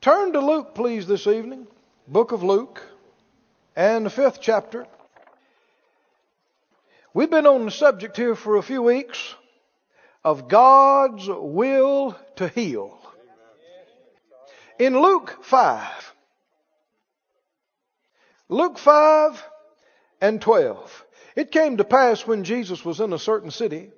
Turn to Luke, please, this evening. Book of Luke and the fifth chapter. We've been on the subject here for a few weeks of God's will to heal. In Luke 5, Luke 5 and 12, it came to pass when Jesus was in a certain city,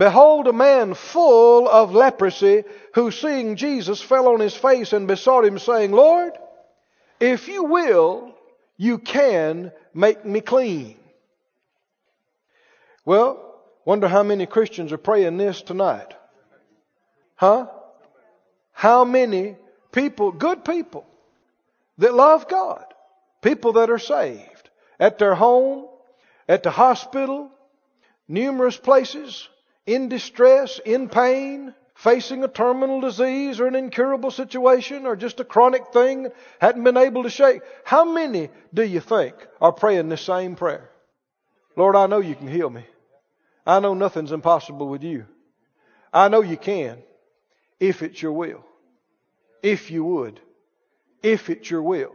behold, a man full of leprosy, who seeing Jesus fell on his face and besought him, saying, Lord, if you will, you can make me clean. Well, wonder how many Christians are praying this tonight. Huh? How many people, good people, that love God, people that are saved, at their home, at the hospital, numerous places, in distress, in pain, facing a terminal disease or an incurable situation or just a chronic thing, hadn't been able to shake. How many do you think are praying this same prayer? Lord, I know you can heal me. I know nothing's impossible with you. I know you can if it's your will. If you would. If it's your will.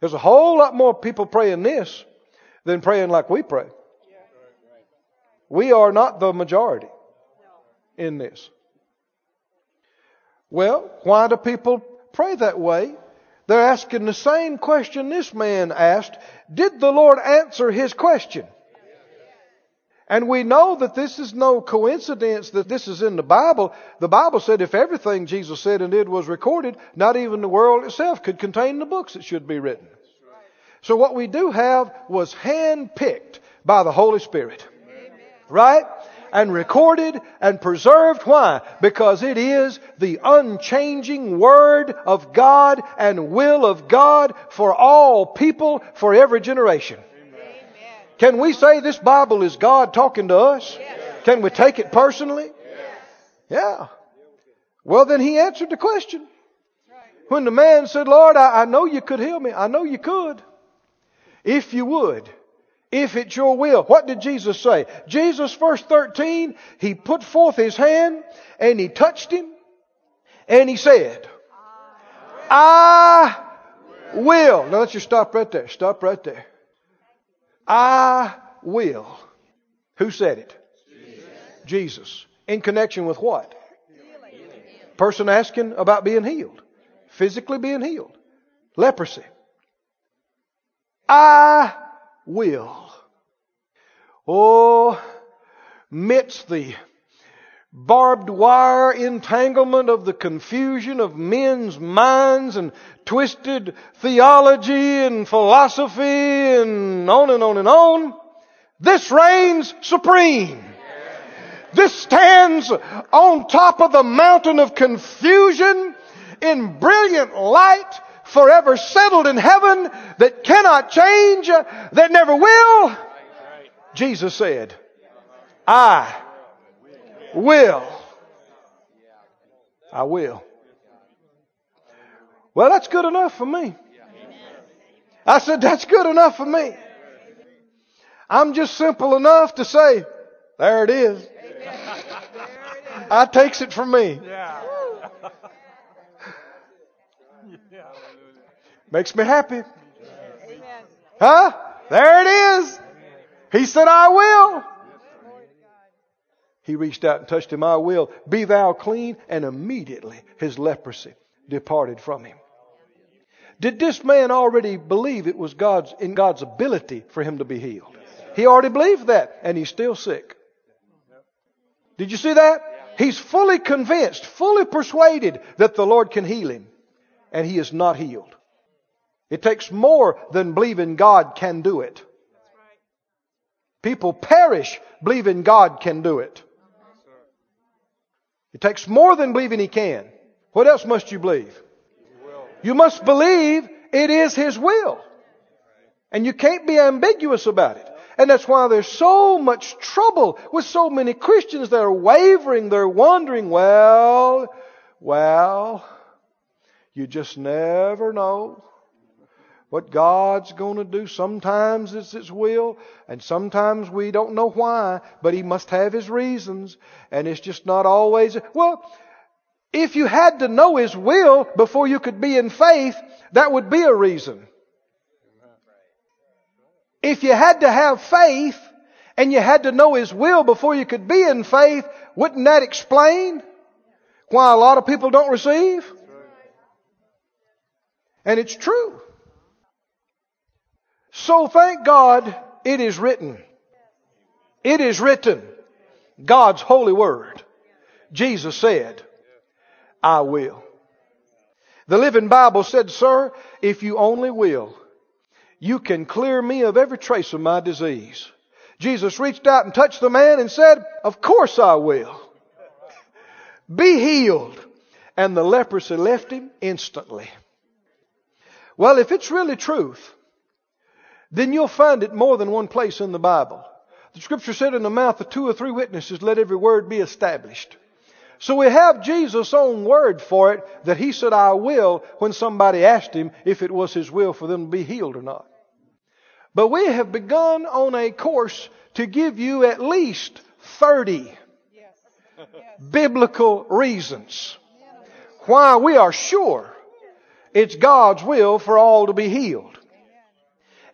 There's a whole lot more people praying this than praying like we pray. We are not the majority in this. Well, why do people pray that way? They're asking the same question this man asked. Did the Lord answer his question? And we know that this is no coincidence that this is in the Bible. The Bible said if everything Jesus said and did was recorded, not even the world itself could contain the books that should be written. So what we do have was handpicked by the Holy Spirit. Right? And recorded and preserved. Why? Because it is the unchanging Word of God and will of God for all people, for every generation. Can we say this Bible is God talking to us? Can we take it personally? Yeah. Well, then he answered the question. When the man said, Lord, I, I know you could heal me. I know you could. If you would. If it's your will. What did Jesus say? Jesus, verse 13, he put forth his hand and he touched him and he said, I will. Now let's just stop right there. Stop right there. I will. Who said it? Jesus. Jesus. In connection with what? Person asking about being healed. Physically being healed. Leprosy. I will. Oh, midst the barbed wire entanglement of the confusion of men's minds and twisted theology and philosophy and on and on and on. This reigns supreme. This stands on top of the mountain of confusion in brilliant light, forever settled in heaven, that cannot change, that never will. Jesus said, I will. I will. Well, that's good enough for me. I said, that's good enough for me. I'm just simple enough to say, there it is. I takes it from me. Makes me happy. Huh? There it is. He said, I will. He reached out and touched him. I will. Be thou clean. And immediately his leprosy departed from him. Did this man already believe it was God's, in God's ability for him to be healed? He already believed that, and he's still sick. Did you see that? He's fully convinced, fully persuaded that the Lord can heal him, and he is not healed. It takes more than believing God can do it. People perish believing God can do it. It takes more than believing He can. What else must you believe? You must believe it is His will. And you can't be ambiguous about it. And that's why there's so much trouble with so many Christians that are wavering, they're wondering, well, well, you just never know what God's going to do. Sometimes it's His will, and sometimes we don't know why, but He must have His reasons, and it's just not always. Well, If you had to know His will before you could be in faith, that would be a reason. If you had to have faith and you had to know His will before you could be in faith, wouldn't that explain why a lot of people don't receive? And it's true. So thank God it is written. It is written. God's holy word. Jesus said, I will. The Living Bible said, Sir, if you only will, you can clear me of every trace of my disease. Jesus reached out and touched the man and said, Of course I will. Be healed. And the leprosy left him instantly. Well, if it's really truth, then you'll find it more than one place in the Bible. The scripture said in the mouth of two or three witnesses, let every word be established. So we have Jesus' own word for it that he said, I will, when somebody asked him if it was his will for them to be healed or not. But we have begun on a course to give you at least 30 biblical reasons why we are sure it's God's will for all to be healed.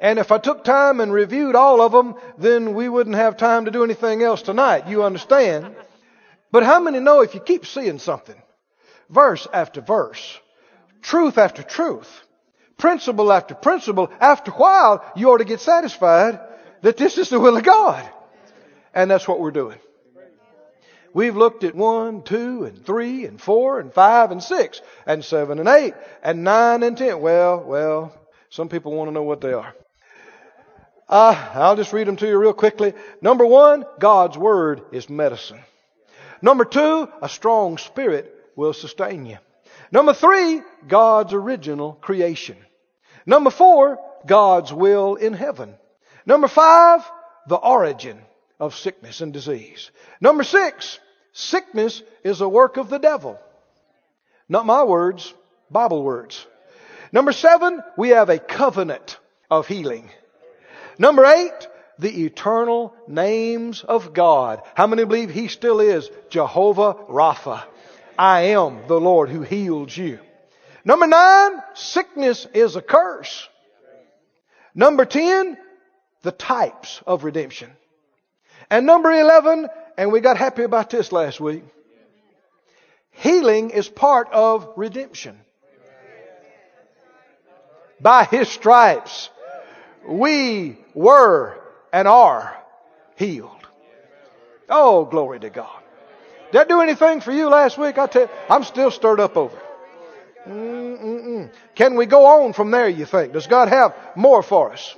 And if I took time and reviewed all of them, then we wouldn't have time to do anything else tonight. You understand? But how many know if you keep seeing something, verse after verse, truth after truth, principle after principle, after a while, you ought to get satisfied that this is the will of God. And that's what we're doing. We've looked at one, two, and three, and four, and five, and six, and seven, and eight, and nine, and ten. Well, well, some people want to know what they are. Uh, I'll just read them to you real quickly. Number one, God's Word is medicine. Number two, a strong spirit will sustain you. Number three, God's original creation. Number four, God's will in heaven. Number five, the origin of sickness and disease. Number six, sickness is a work of the devil. Not my words, Bible words. Number seven, we have a covenant of healing. Number eight, the eternal names of God. How many believe He still is Jehovah Rapha? I am the Lord who heals you. Number nine, sickness is a curse. Number ten, the types of redemption. And number 11, and we got happy about this last week, healing is part of redemption. By His stripes, we were and are healed. Oh, glory to God. Did that do anything for you last week? I tell you, I'm still stirred up over it. Mm-mm-mm. Can we go on from there, you think? Does God have more for us?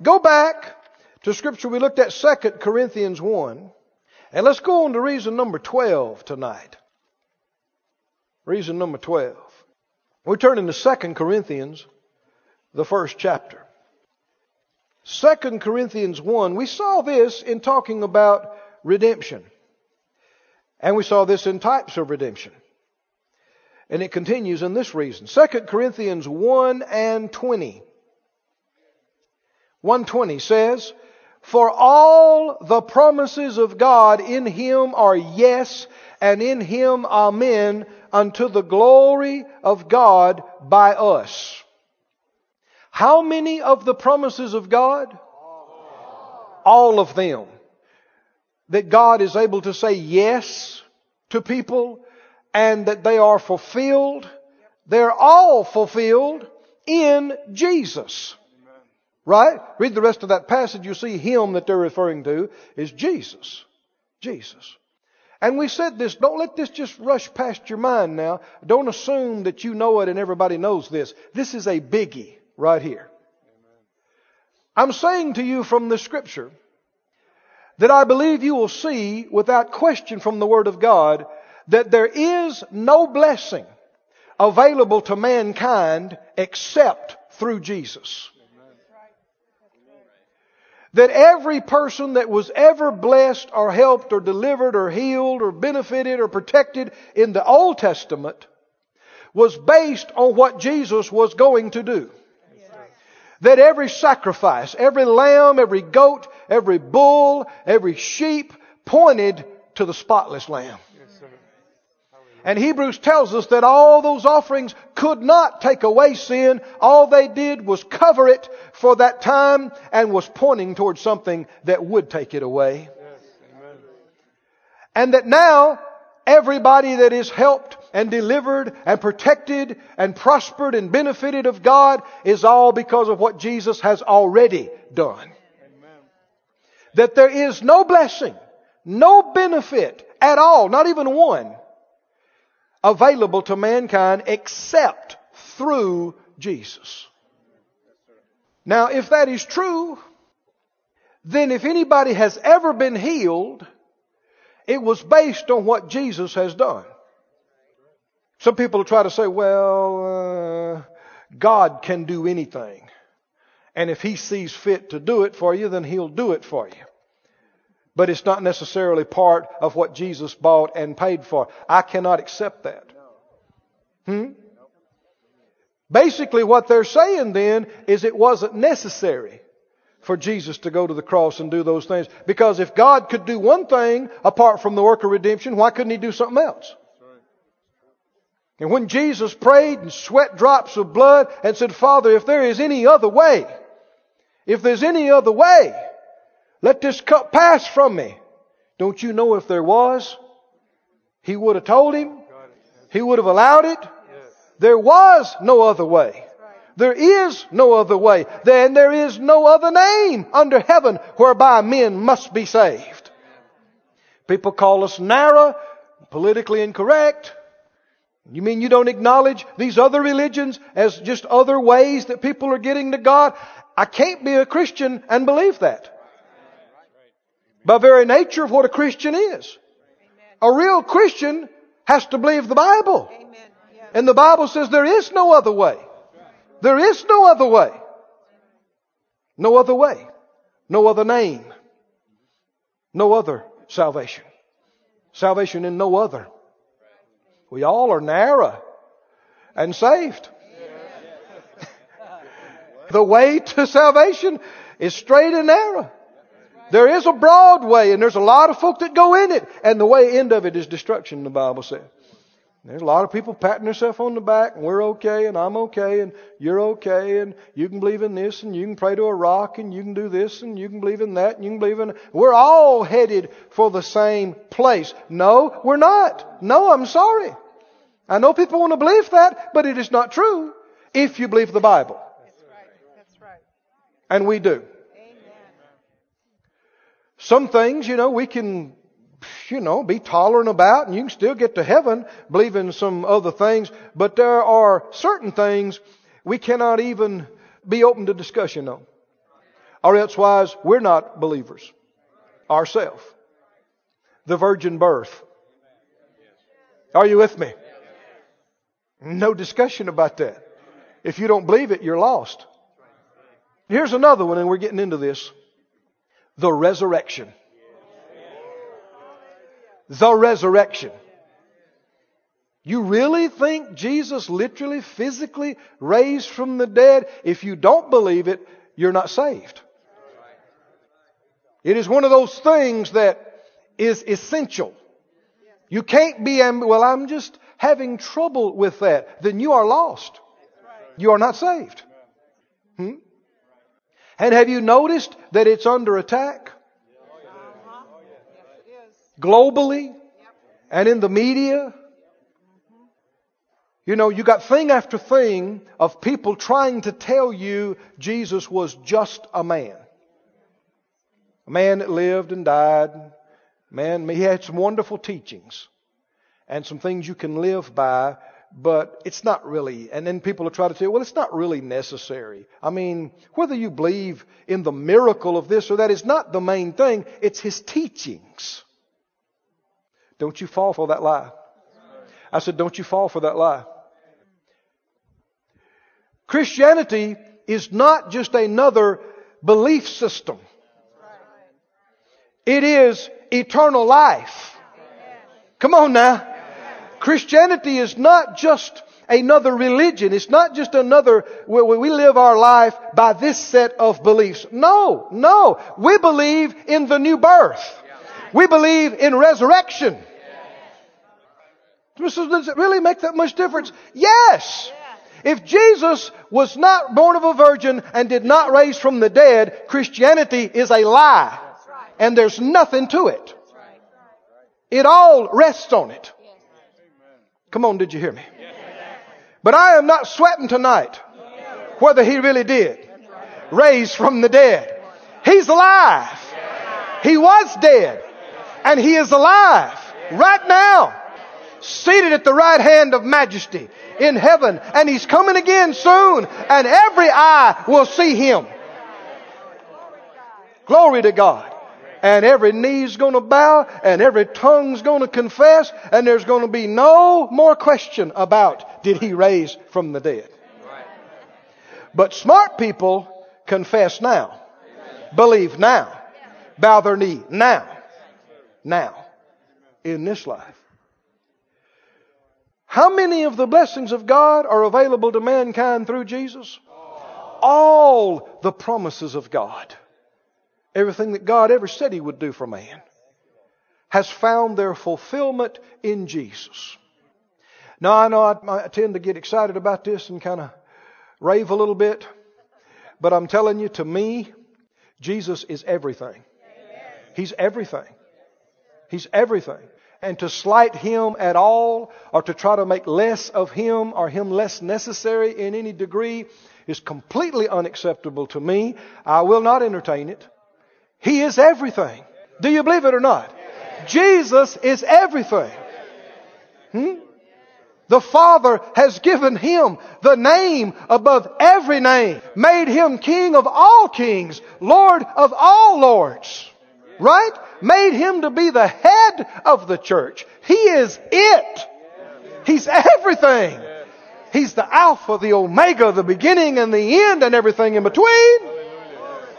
Go back to scripture we looked at 2 Corinthians 1. And let's go on to reason number 12 tonight. Reason number 12. We're turning to 2 Corinthians, the first chapter. 2 Corinthians 1, we saw this in talking about redemption. And we saw this in types of redemption. And it continues in this reason. 2 Corinthians 1 and 20. 120 says, For all the promises of God in Him are yes, and in Him amen, unto the glory of God by us. How many of the promises of God? All of them. That God is able to say yes to people and that they are fulfilled. They're all fulfilled in Jesus. Right? Read the rest of that passage. You see him that they're referring to is Jesus. Jesus. And we said this, don't let this just rush past your mind now. Don't assume that you know it and everybody knows this. This is a biggie right here. I'm saying to you from the scripture that I believe you will see without question from the Word of God that there is no blessing available to mankind except through Jesus. That every person that was ever blessed or helped or delivered or healed or benefited or protected in the Old Testament was based on what Jesus was going to do that every sacrifice, every lamb, every goat, every bull, every sheep pointed to the spotless lamb. And Hebrews tells us that all those offerings could not take away sin. All they did was cover it for that time and was pointing towards something that would take it away. And that now everybody that is helped and delivered and protected and prospered and benefited of God is all because of what Jesus has already done. That there is no blessing, no benefit at all, not even one, available to mankind except through Jesus. Now, if that is true, then if anybody has ever been healed, it was based on what Jesus has done. Some people try to say, well, uh, God can do anything. And if He sees fit to do it for you, then He'll do it for you. But it's not necessarily part of what Jesus bought and paid for. I cannot accept that. Hmm? Basically, what they're saying then is it wasn't necessary for Jesus to go to the cross and do those things. Because if God could do one thing apart from the work of redemption, why couldn't He do something else? And when Jesus prayed and sweat drops of blood and said, Father, if there is any other way, if there's any other way, let this cup pass from me. Don't you know if there was? He would have told him. He would have allowed it. There was no other way. There is no other way. Then there is no other name under heaven whereby men must be saved. People call us narrow, politically incorrect. You mean you don't acknowledge these other religions as just other ways that people are getting to God? I can't be a Christian and believe that. By very nature of what a Christian is. A real Christian has to believe the Bible. And the Bible says there is no other way. There is no other way. No other way. No other name. No other salvation. Salvation in no other. We all are narrow and saved. the way to salvation is straight and narrow. There is a broad way and there's a lot of folk that go in it and the way end of it is destruction, the Bible says. There's a lot of people patting themselves on the back, and we're okay, and I'm okay, and you're okay, and you can believe in this, and you can pray to a rock, and you can do this, and you can believe in that, and you can believe in. We're all headed for the same place. No, we're not. No, I'm sorry. I know people want to believe that, but it is not true if you believe the Bible. That's right. That's right. And we do. Amen. Some things, you know, we can you know, be tolerant about and you can still get to heaven believing some other things. But there are certain things we cannot even be open to discussion on. Or elsewise, we're not believers ourselves. The virgin birth. Are you with me? No discussion about that. If you don't believe it, you're lost. Here's another one, and we're getting into this. The resurrection the resurrection. You really think Jesus literally, physically raised from the dead? If you don't believe it, you're not saved. It is one of those things that is essential. You can't be, well, I'm just having trouble with that. Then you are lost. You are not saved. Hmm? And have you noticed that it's under attack? globally and in the media. You know, you got thing after thing of people trying to tell you Jesus was just a man. A man that lived and died. Man, he had some wonderful teachings and some things you can live by, but it's not really. And then people will try to say, well, it's not really necessary. I mean, whether you believe in the miracle of this or that is not the main thing. It's his teachings. Don't you fall for that lie. I said, don't you fall for that lie. Christianity is not just another belief system. It is eternal life. Come on now. Christianity is not just another religion. It's not just another, we live our life by this set of beliefs. No, no. We believe in the new birth. We believe in resurrection. Does it really make that much difference? Yes! If Jesus was not born of a virgin and did not raise from the dead, Christianity is a lie. And there's nothing to it. It all rests on it. Come on, did you hear me? But I am not sweating tonight whether he really did raise from the dead. He's alive. He was dead. And he is alive right now. Seated at the right hand of majesty in heaven. And he's coming again soon. And every eye will see him. Glory to God. And every knee's gonna bow and every tongue's gonna confess and there's gonna be no more question about did he raise from the dead. But smart people confess now. Believe now. Bow their knee now. Now. In this life. How many of the blessings of God are available to mankind through Jesus? All the promises of God. Everything that God ever said He would do for man has found their fulfillment in Jesus. Now I know I, I tend to get excited about this and kind of rave a little bit, but I'm telling you, to me, Jesus is everything. He's everything. He's everything. And to slight him at all, or to try to make less of him, or him less necessary in any degree, is completely unacceptable to me. I will not entertain it. He is everything. Do you believe it or not? Jesus is everything. Hmm? The Father has given him the name above every name, made him King of all kings, Lord of all lords. Right? Made him to be the head of the church. He is it. He's everything. He's the Alpha, the Omega, the beginning and the end and everything in between.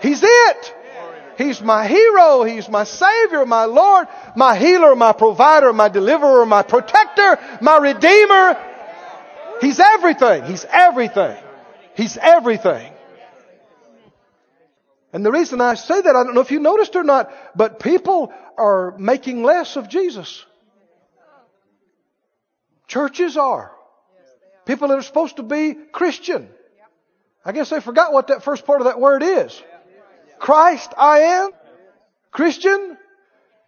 He's it. He's my hero. He's my Savior, my Lord, my healer, my provider, my deliverer, my protector, my redeemer. He's everything. He's everything. He's everything. And the reason I say that, I don't know if you noticed or not, but people are making less of Jesus. Churches are. People that are supposed to be Christian. I guess they forgot what that first part of that word is. Christ I am? Christian?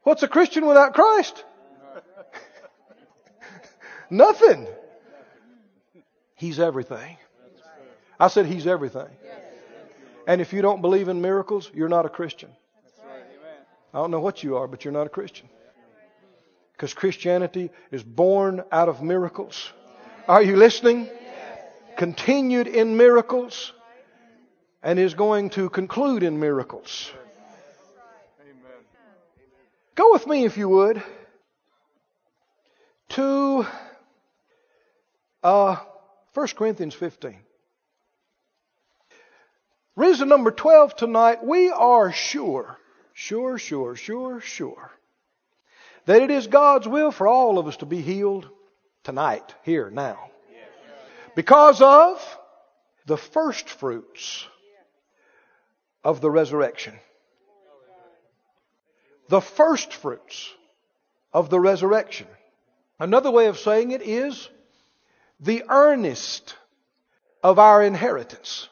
What's a Christian without Christ? Nothing. He's everything. I said He's everything. And if you don't believe in miracles, you're not a Christian. I don't know what you are, but you're not a Christian. Because Christianity is born out of miracles. Are you listening? Continued in miracles and is going to conclude in miracles. Go with me, if you would, to uh, 1 Corinthians 15. Reason number 12 tonight, we are sure, sure, sure, sure, sure, that it is God's will for all of us to be healed tonight, here, now. Because of the first fruits of the resurrection. The first fruits of the resurrection. Another way of saying it is the earnest of our inheritance.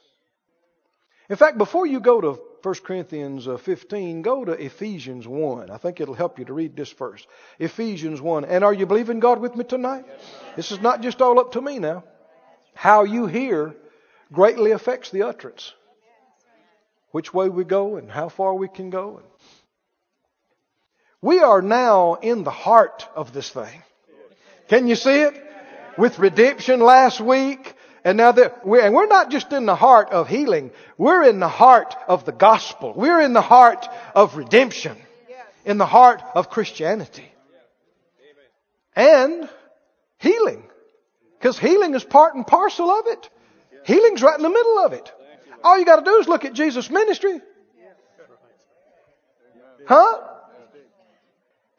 In fact, before you go to 1 Corinthians uh, 15, go to Ephesians 1. I think it'll help you to read this first. Ephesians 1. And are you believing God with me tonight? This is not just all up to me now. How you hear greatly affects the utterance which way we go and how far we can go. We are now in the heart of this thing. Can you see it? With redemption last week, and now that we're, and we're not just in the heart of healing, we're in the heart of the gospel. We're in the heart of redemption. In the heart of Christianity. And healing. Because healing is part and parcel of it. Healing's right in the middle of it. All you got to do is look at Jesus' ministry. Huh?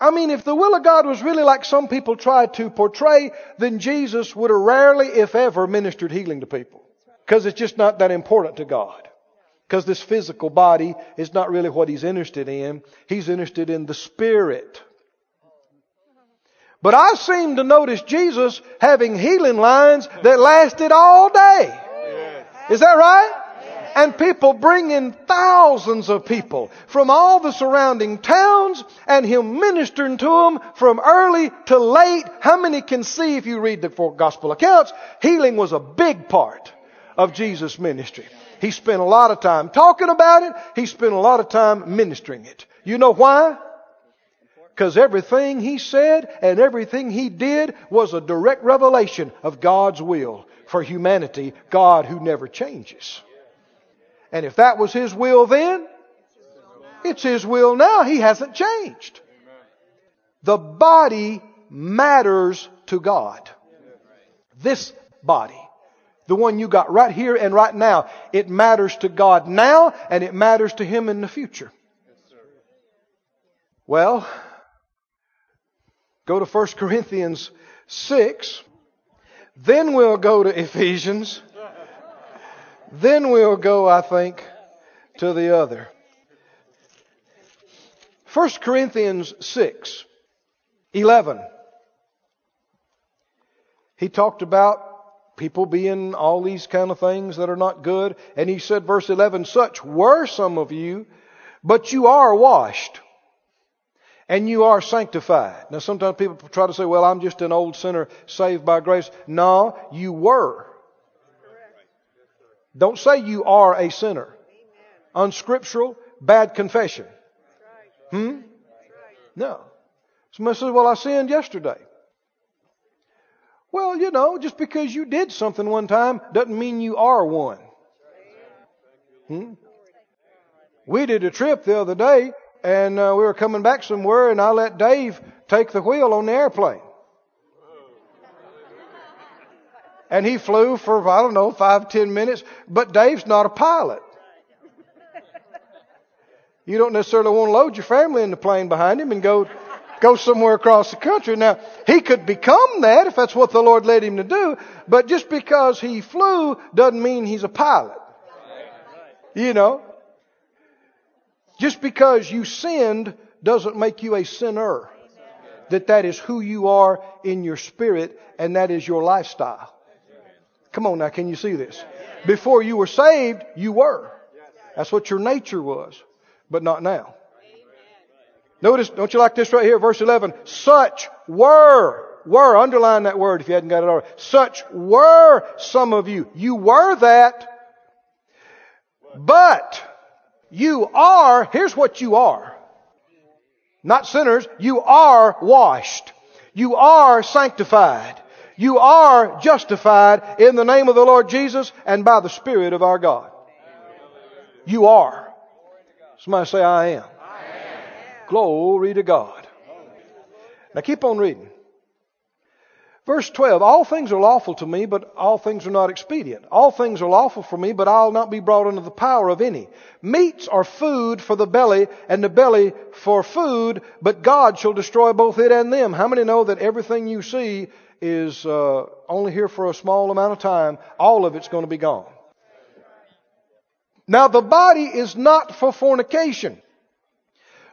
I mean, if the will of God was really like some people try to portray, then Jesus would have rarely, if ever, ministered healing to people. Because it's just not that important to God. Because this physical body is not really what He's interested in. He's interested in the Spirit. But I seem to notice Jesus having healing lines that lasted all day. Is that right? And people bring in thousands of people from all the surrounding towns and him ministering to them from early to late. How many can see if you read the four gospel accounts? Healing was a big part of Jesus' ministry. He spent a lot of time talking about it. He spent a lot of time ministering it. You know why? Because everything he said and everything he did was a direct revelation of God's will for humanity, God who never changes. And if that was His will then, it's His will now. He hasn't changed. The body matters to God. This body, the one you got right here and right now, it matters to God now and it matters to Him in the future. Well, go to 1 Corinthians 6. Then we'll go to Ephesians then we'll go, I think, to the other. 1 Corinthians 6, 11. He talked about people being all these kind of things that are not good. And he said, verse 11, such were some of you, but you are washed and you are sanctified. Now sometimes people try to say, well, I'm just an old sinner saved by grace. No, you were. Don't say you are a sinner. Unscriptural, bad confession. Hmm? No. Somebody says, well, I sinned yesterday. Well, you know, just because you did something one time doesn't mean you are one. Hmm? We did a trip the other day and uh, we were coming back somewhere and I let Dave take the wheel on the airplane. And he flew for, I don't know, five, ten minutes, but Dave's not a pilot. You don't necessarily want to load your family in the plane behind him and go, go somewhere across the country. Now, he could become that if that's what the Lord led him to do, but just because he flew doesn't mean he's a pilot. You know? Just because you sinned doesn't make you a sinner. That that is who you are in your spirit and that is your lifestyle. Come on now, can you see this? Before you were saved, you were. That's what your nature was, but not now. Notice, don't you like this right here, verse 11? Such were, were, underline that word if you hadn't got it already. Such were some of you. You were that, but you are, here's what you are. Not sinners, you are washed. You are sanctified. You are justified in the name of the Lord Jesus and by the Spirit of our God. You are. Somebody say, I am. I am. Glory to God. Now keep on reading. Verse 12, all things are lawful to me, but all things are not expedient. All things are lawful for me, but I'll not be brought under the power of any. Meats are food for the belly, and the belly for food, but God shall destroy both it and them. How many know that everything you see is uh, only here for a small amount of time, all of it's going to be gone. Now the body is not for fornication,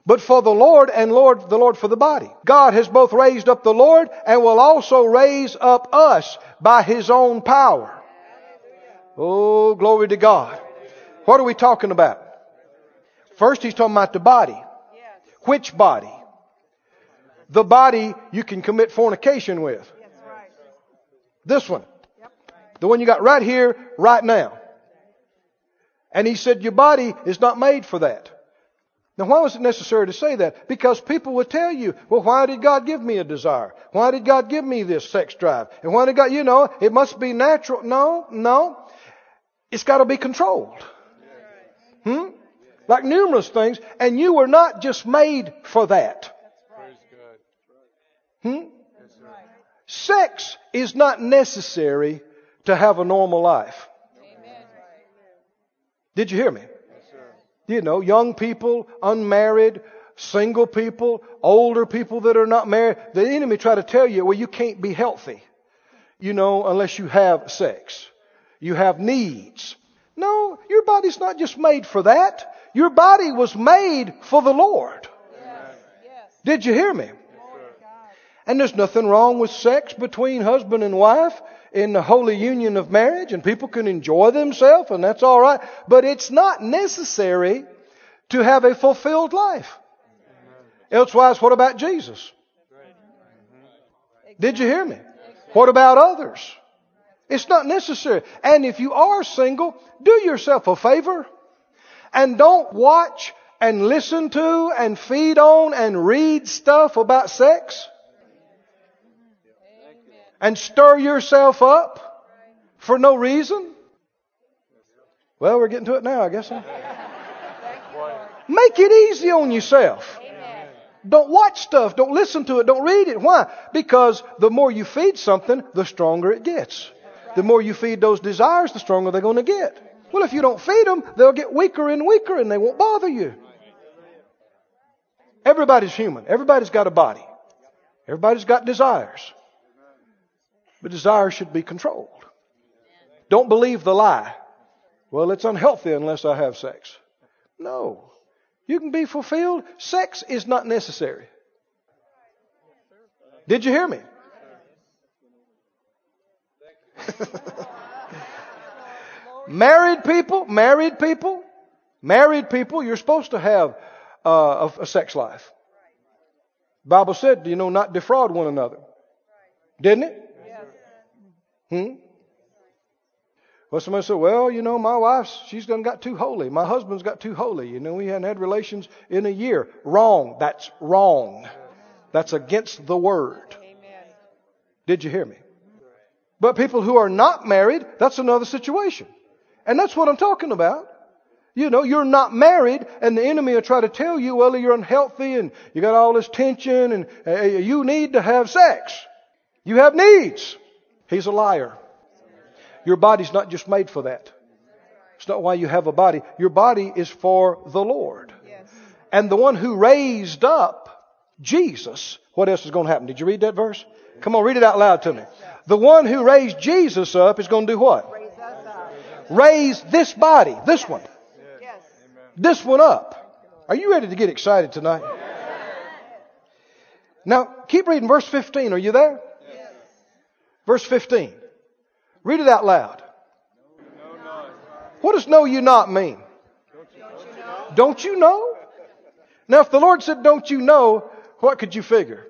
but for the Lord and Lord, the Lord for the body. God has both raised up the Lord and will also raise up us by His own power. Oh, glory to God. What are we talking about? First, He's talking about the body. Which body? The body you can commit fornication with. This one. The one you got right here, right now. And he said, Your body is not made for that. Now, why was it necessary to say that? Because people would tell you, well, why did God give me a desire? Why did God give me this sex drive? And why did God, you know, it must be natural. No, no. It's got to be controlled. Hmm? Like numerous things. And you were not just made for that. Hmm? Sex is not necessary to have a normal life. Did you hear me? You know, young people, unmarried, single people, older people that are not married. The enemy try to tell you, well, you can't be healthy, you know, unless you have sex. You have needs. No, your body's not just made for that. Your body was made for the Lord. Yes. Did you hear me? And there's nothing wrong with sex between husband and wife in the holy union of marriage, and people can enjoy themselves, and that's all right. But it's not necessary to have a fulfilled life. Elsewise, what about Jesus? Did you hear me? What about others? It's not necessary. And if you are single, do yourself a favor and don't watch and listen to and feed on and read stuff about sex and stir yourself up for no reason. Well, we're getting to it now, I guess. Make it easy on yourself. Don't watch stuff. Don't listen to it. Don't read it. Why? Because the more you feed something, the stronger it gets. The more you feed those desires, the stronger they're going to get. Well, if you don't feed them, they'll get weaker and weaker and they won't bother you. Everybody's human. Everybody's got a body. Everybody's got desires. But desires should be controlled. Don't believe the lie. Well, it's unhealthy unless I have sex. No. You can be fulfilled. Sex is not necessary. Did you hear me? married people, married people, married people, you're supposed to have uh, a, a sex life. Bible said, you know, not defraud one another. Didn't it? Hmm? Well, somebody said, well, you know, my wife's, she's done got too holy. My husband's got too holy. You know, we hadn't had relations in a year. Wrong. That's wrong. That's against the word. Did you hear me? But people who are not married, that's another situation. And that's what I'm talking about. You know, you're not married and the enemy will try to tell you, well, you're unhealthy and you got all this tension and uh, you need to have sex. You have needs. He's a liar. Your body's not just made for that. It's not why you have a body. Your body is for the Lord. Yes. And the one who raised up Jesus, what else is going to happen? Did you read that verse? Come on, read it out loud to me. The one who raised Jesus up is going to do what? Raise this body, this one. This one up. Are you ready to get excited tonight? Now, keep reading verse 15. Are you there? Verse 15. Read it out loud. What does know you not mean? Don't you know? Now, if the Lord said, don't you know, what could you figure?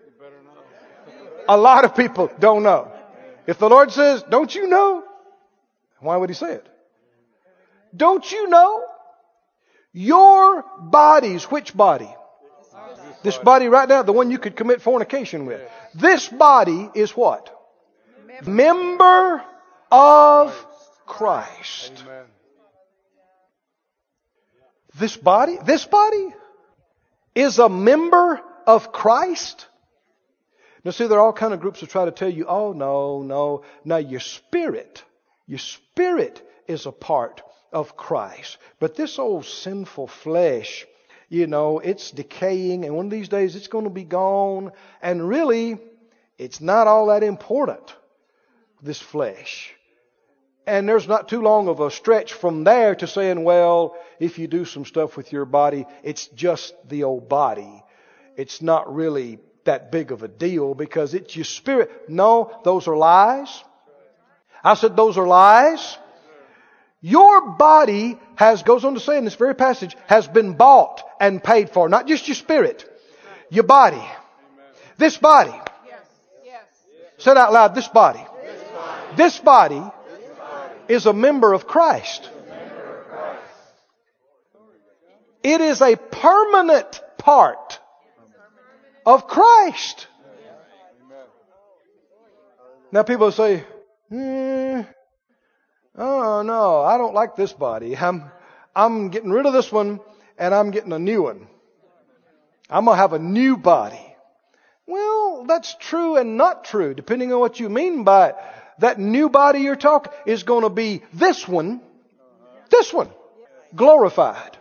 A lot of people don't know. If the Lord says, don't you know? Why would he say it? Don't you know? Your bodies, which body? This body right now, the one you could commit fornication with. This body is what? Member of Christ. This body, this body is a member of Christ. Now see, there are all kind of groups that try to tell you, oh no, no, now your spirit, your spirit is a part of Christ. But this old sinful flesh, you know, it's decaying and one of these days it's going to be gone and really, it's not all that important, this flesh. And there's not too long of a stretch from there to saying, well, if you do some stuff with your body, it's just the old body. It's not really that big of a deal because it's your spirit. No, those are lies. I said those are lies. Your body has, goes on to say in this very passage, has been bought and paid for. Not just your spirit, your body. This body. Said out loud, this body. This body is a member of Christ. It is a permanent part of Christ. Now people say, hmm, oh no, I don't like this body. I'm, I'm getting rid of this one and I'm getting a new one. I'm going to have a new body. Well, that's true and not true, depending on what you mean by it. That new body you're talking is going to be this one, this one, glorified.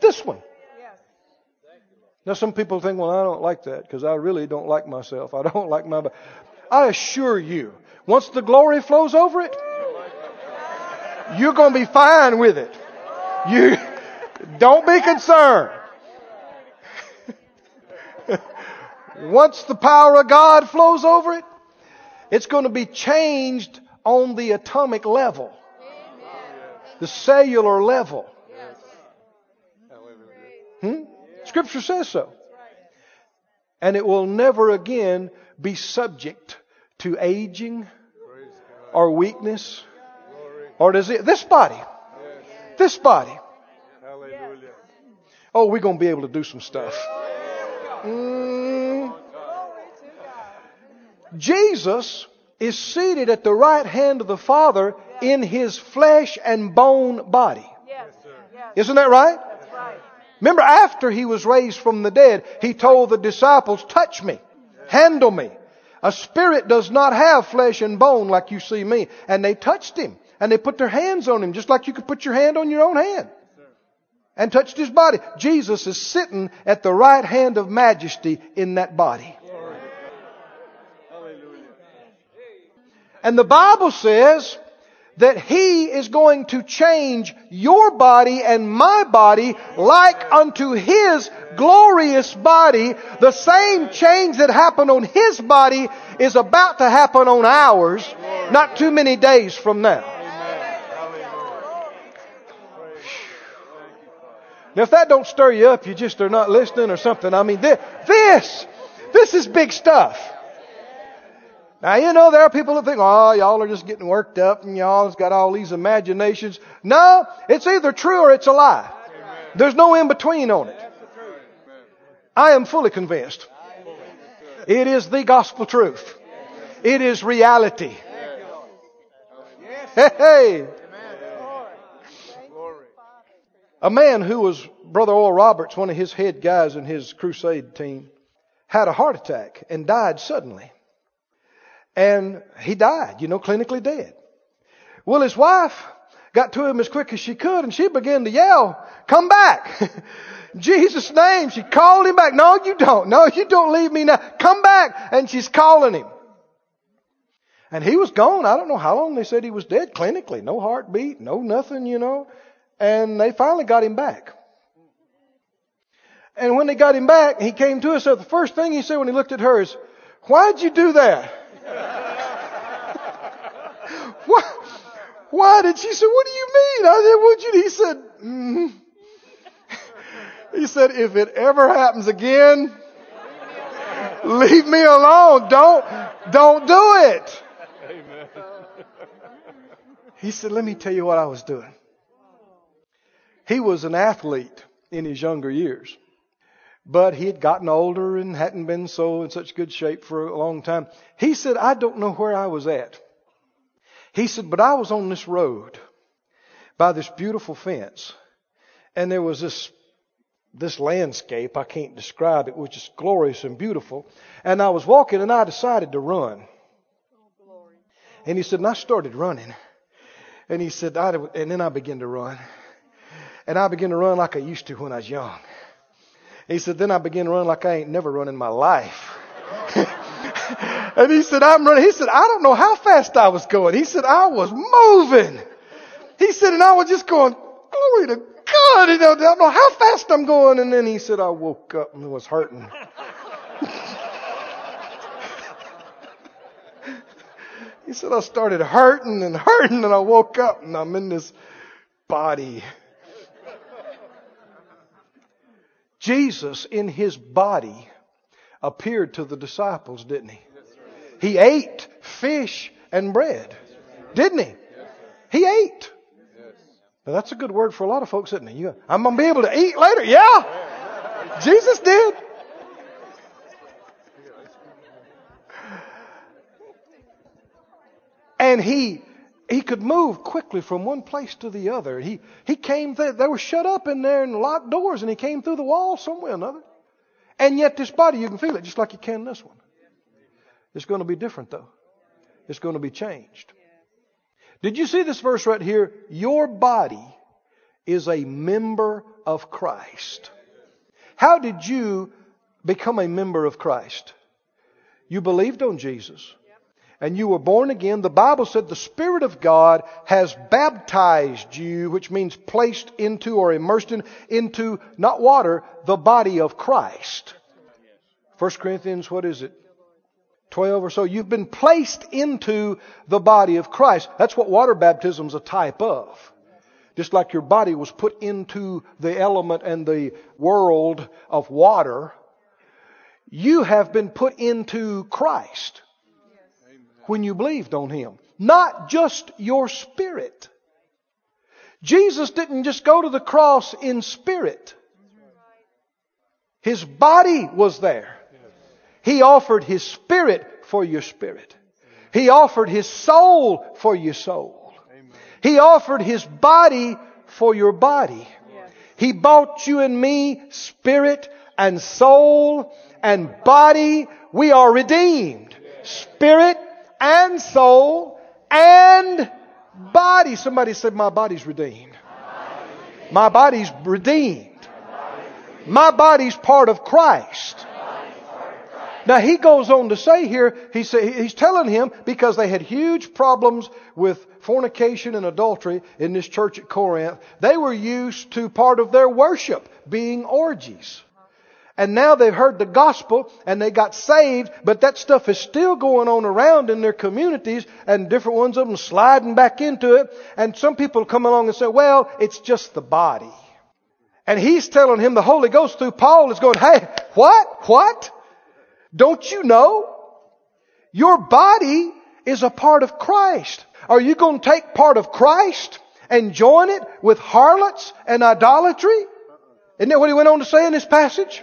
This one. Now, some people think, well, I don't like that because I really don't like myself. I don't like my. body. I assure you, once the glory flows over it, you're going to be fine with it. You don't be concerned. Once the power of God flows over it, it's going to be changed on the atomic level, the cellular level. Hmm? Scripture says so. And it will never again be subject to aging or weakness or disease. This body. This body. Oh, we're going to be able to do some stuff. Jesus is seated at the right hand of the Father in his flesh and bone body. Isn't that right? Remember, after he was raised from the dead, he told the disciples, touch me, handle me. A spirit does not have flesh and bone like you see me. And they touched him and they put their hands on him just like you could put your hand on your own hand and touched his body. Jesus is sitting at the right hand of majesty in that body. And the Bible says that He is going to change your body and my body like unto His glorious body. The same change that happened on His body is about to happen on ours not too many days from now. Now, if that don't stir you up, you just are not listening or something. I mean, this, this, this is big stuff. Now, you know, there are people that think, oh, y'all are just getting worked up and y'all has got all these imaginations. No, it's either true or it's a lie. There's no in between on it. I am fully convinced. It is the gospel truth. It is reality. Hey, hey. A man who was Brother Oral Roberts, one of his head guys in his crusade team, had a heart attack and died suddenly. And he died, you know, clinically dead. Well, his wife got to him as quick as she could and she began to yell, come back. Jesus' name. She called him back. No, you don't. No, you don't leave me now. Come back. And she's calling him. And he was gone. I don't know how long they said he was dead clinically. No heartbeat, no nothing, you know. And they finally got him back. And when they got him back, he came to us. So the first thing he said when he looked at her is, why'd you do that? why, why did she say, what do you mean? I said, what you, he said, mm. he said, if it ever happens again, leave me alone. Don't, don't do it. Amen. He said, let me tell you what I was doing. He was an athlete in his younger years. But he had gotten older and hadn't been so in such good shape for a long time. He said, I don't know where I was at. He said, but I was on this road by this beautiful fence. And there was this, this landscape. I can't describe it, which is glorious and beautiful. And I was walking and I decided to run. And he said, and I started running. And he said, I, and then I began to run. And I began to run like I used to when I was young. He said, then I began running like I ain't never run in my life. and he said, I'm running. He said, I don't know how fast I was going. He said, I was moving. He said, and I was just going, glory to God. Know, I don't know how fast I'm going. And then he said, I woke up and it was hurting. he said, I started hurting and hurting and I woke up and I'm in this body Jesus in his body appeared to the disciples, didn't he? He ate fish and bread, didn't he? He ate. Now that's a good word for a lot of folks, isn't it? You, I'm going to be able to eat later. Yeah. Jesus did. And he he could move quickly from one place to the other. He, he came, th- they were shut up in there and locked doors and he came through the wall somewhere or another. And yet this body, you can feel it just like you can this one. It's going to be different though. It's going to be changed. Did you see this verse right here? Your body is a member of Christ. How did you become a member of Christ? You believed on Jesus and you were born again, the Bible said the Spirit of God has baptized you, which means placed into or immersed in, into, not water, the body of Christ. 1 Corinthians, what is it? 12 or so. You've been placed into the body of Christ. That's what water baptism's a type of. Just like your body was put into the element and the world of water, you have been put into Christ when you believed on Him. Not just your spirit. Jesus didn't just go to the cross in spirit. His body was there. He offered His spirit for your spirit. He offered His soul for your soul. He offered His body for your body. He bought you and me spirit and soul and body. We are redeemed. Spirit and soul and body. Somebody said, My body's redeemed. My body's redeemed. My body's part of Christ. Now he goes on to say here, he say, he's telling him because they had huge problems with fornication and adultery in this church at Corinth. They were used to part of their worship being orgies. And now they've heard the gospel and they got saved, but that stuff is still going on around in their communities and different ones of them sliding back into it. And some people come along and say, well, it's just the body. And he's telling him the Holy Ghost through Paul is going, hey, what? What? Don't you know? Your body is a part of Christ. Are you going to take part of Christ and join it with harlots and idolatry? Isn't that what he went on to say in this passage?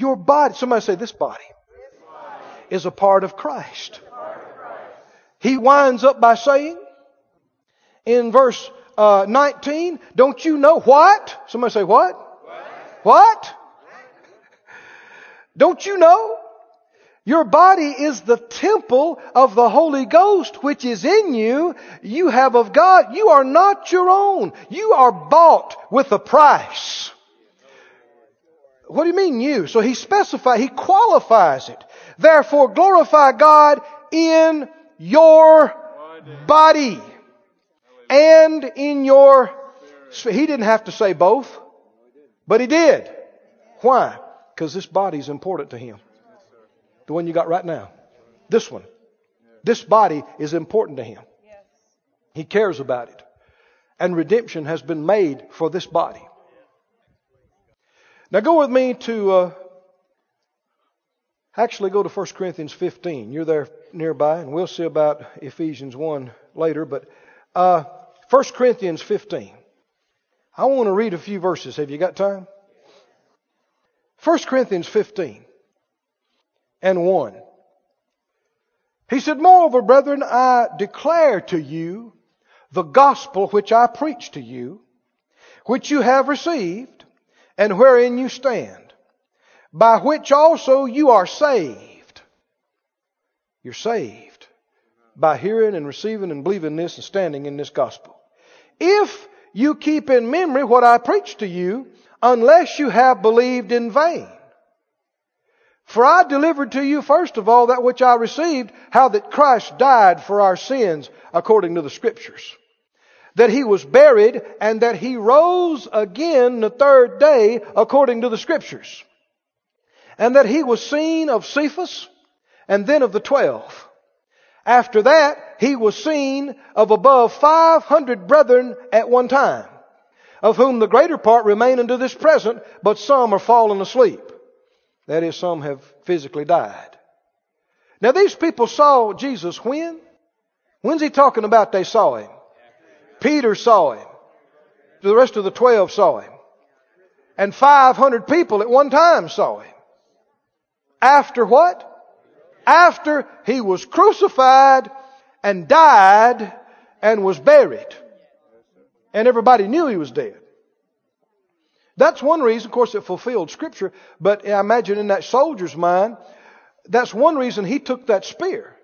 Your body, somebody say this body, is a part of Christ. He winds up by saying in verse uh, 19, don't you know what? Somebody say what? What? what? Don't you know? Your body is the temple of the Holy Ghost which is in you. You have of God. You are not your own. You are bought with a price. What do you mean you? So he specifies, he qualifies it. Therefore glorify God in your body and in your he didn't have to say both, but he did. Why? Because this body is important to him. The one you got right now. This one. This body is important to him. He cares about it. And redemption has been made for this body. Now go with me to, uh, actually go to 1 Corinthians 15. You're there nearby, and we'll see about Ephesians 1 later. But uh, 1 Corinthians 15. I want to read a few verses. Have you got time? 1 Corinthians 15 and 1. He said, Moreover, brethren, I declare to you the gospel which I preach to you, which you have received and wherein you stand, by which also you are saved. You're saved by hearing and receiving and believing this and standing in this gospel. If you keep in memory what I preached to you, unless you have believed in vain. For I delivered to you first of all that which I received, how that Christ died for our sins according to the scriptures that he was buried and that he rose again the third day according to the scriptures. And that he was seen of Cephas and then of the twelve. After that, he was seen of above 500 brethren at one time, of whom the greater part remain unto this present, but some are fallen asleep. That is, some have physically died. Now these people saw Jesus when? When's he talking about they saw him? Peter saw him. The rest of the twelve saw him. And 500 people at one time saw him. After what? After he was crucified and died and was buried. And everybody knew he was dead. That's one reason, of course, it fulfilled scripture, but I imagine in that soldier's mind, that's one reason he took that spear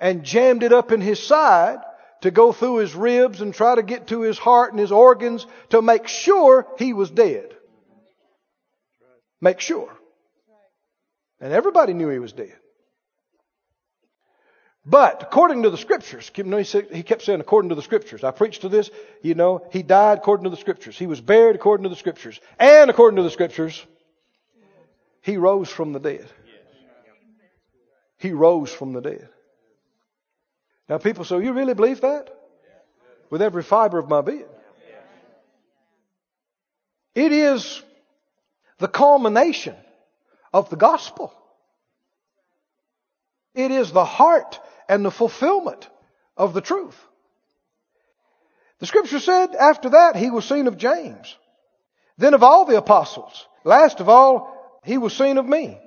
and jammed it up in his side to go through his ribs and try to get to his heart and his organs to make sure he was dead. Make sure. And everybody knew he was dead. But according to the scriptures, he kept saying, according to the scriptures. I preached to this, you know, he died according to the scriptures. He was buried according to the scriptures. And according to the scriptures, He rose from the dead. He rose from the dead. Now people say, you really believe that? With every fiber of my being. It is the culmination of the gospel. It is the heart and the fulfillment of the truth. The scripture said after that he was seen of James, then of all the apostles. Last of all, he was seen of me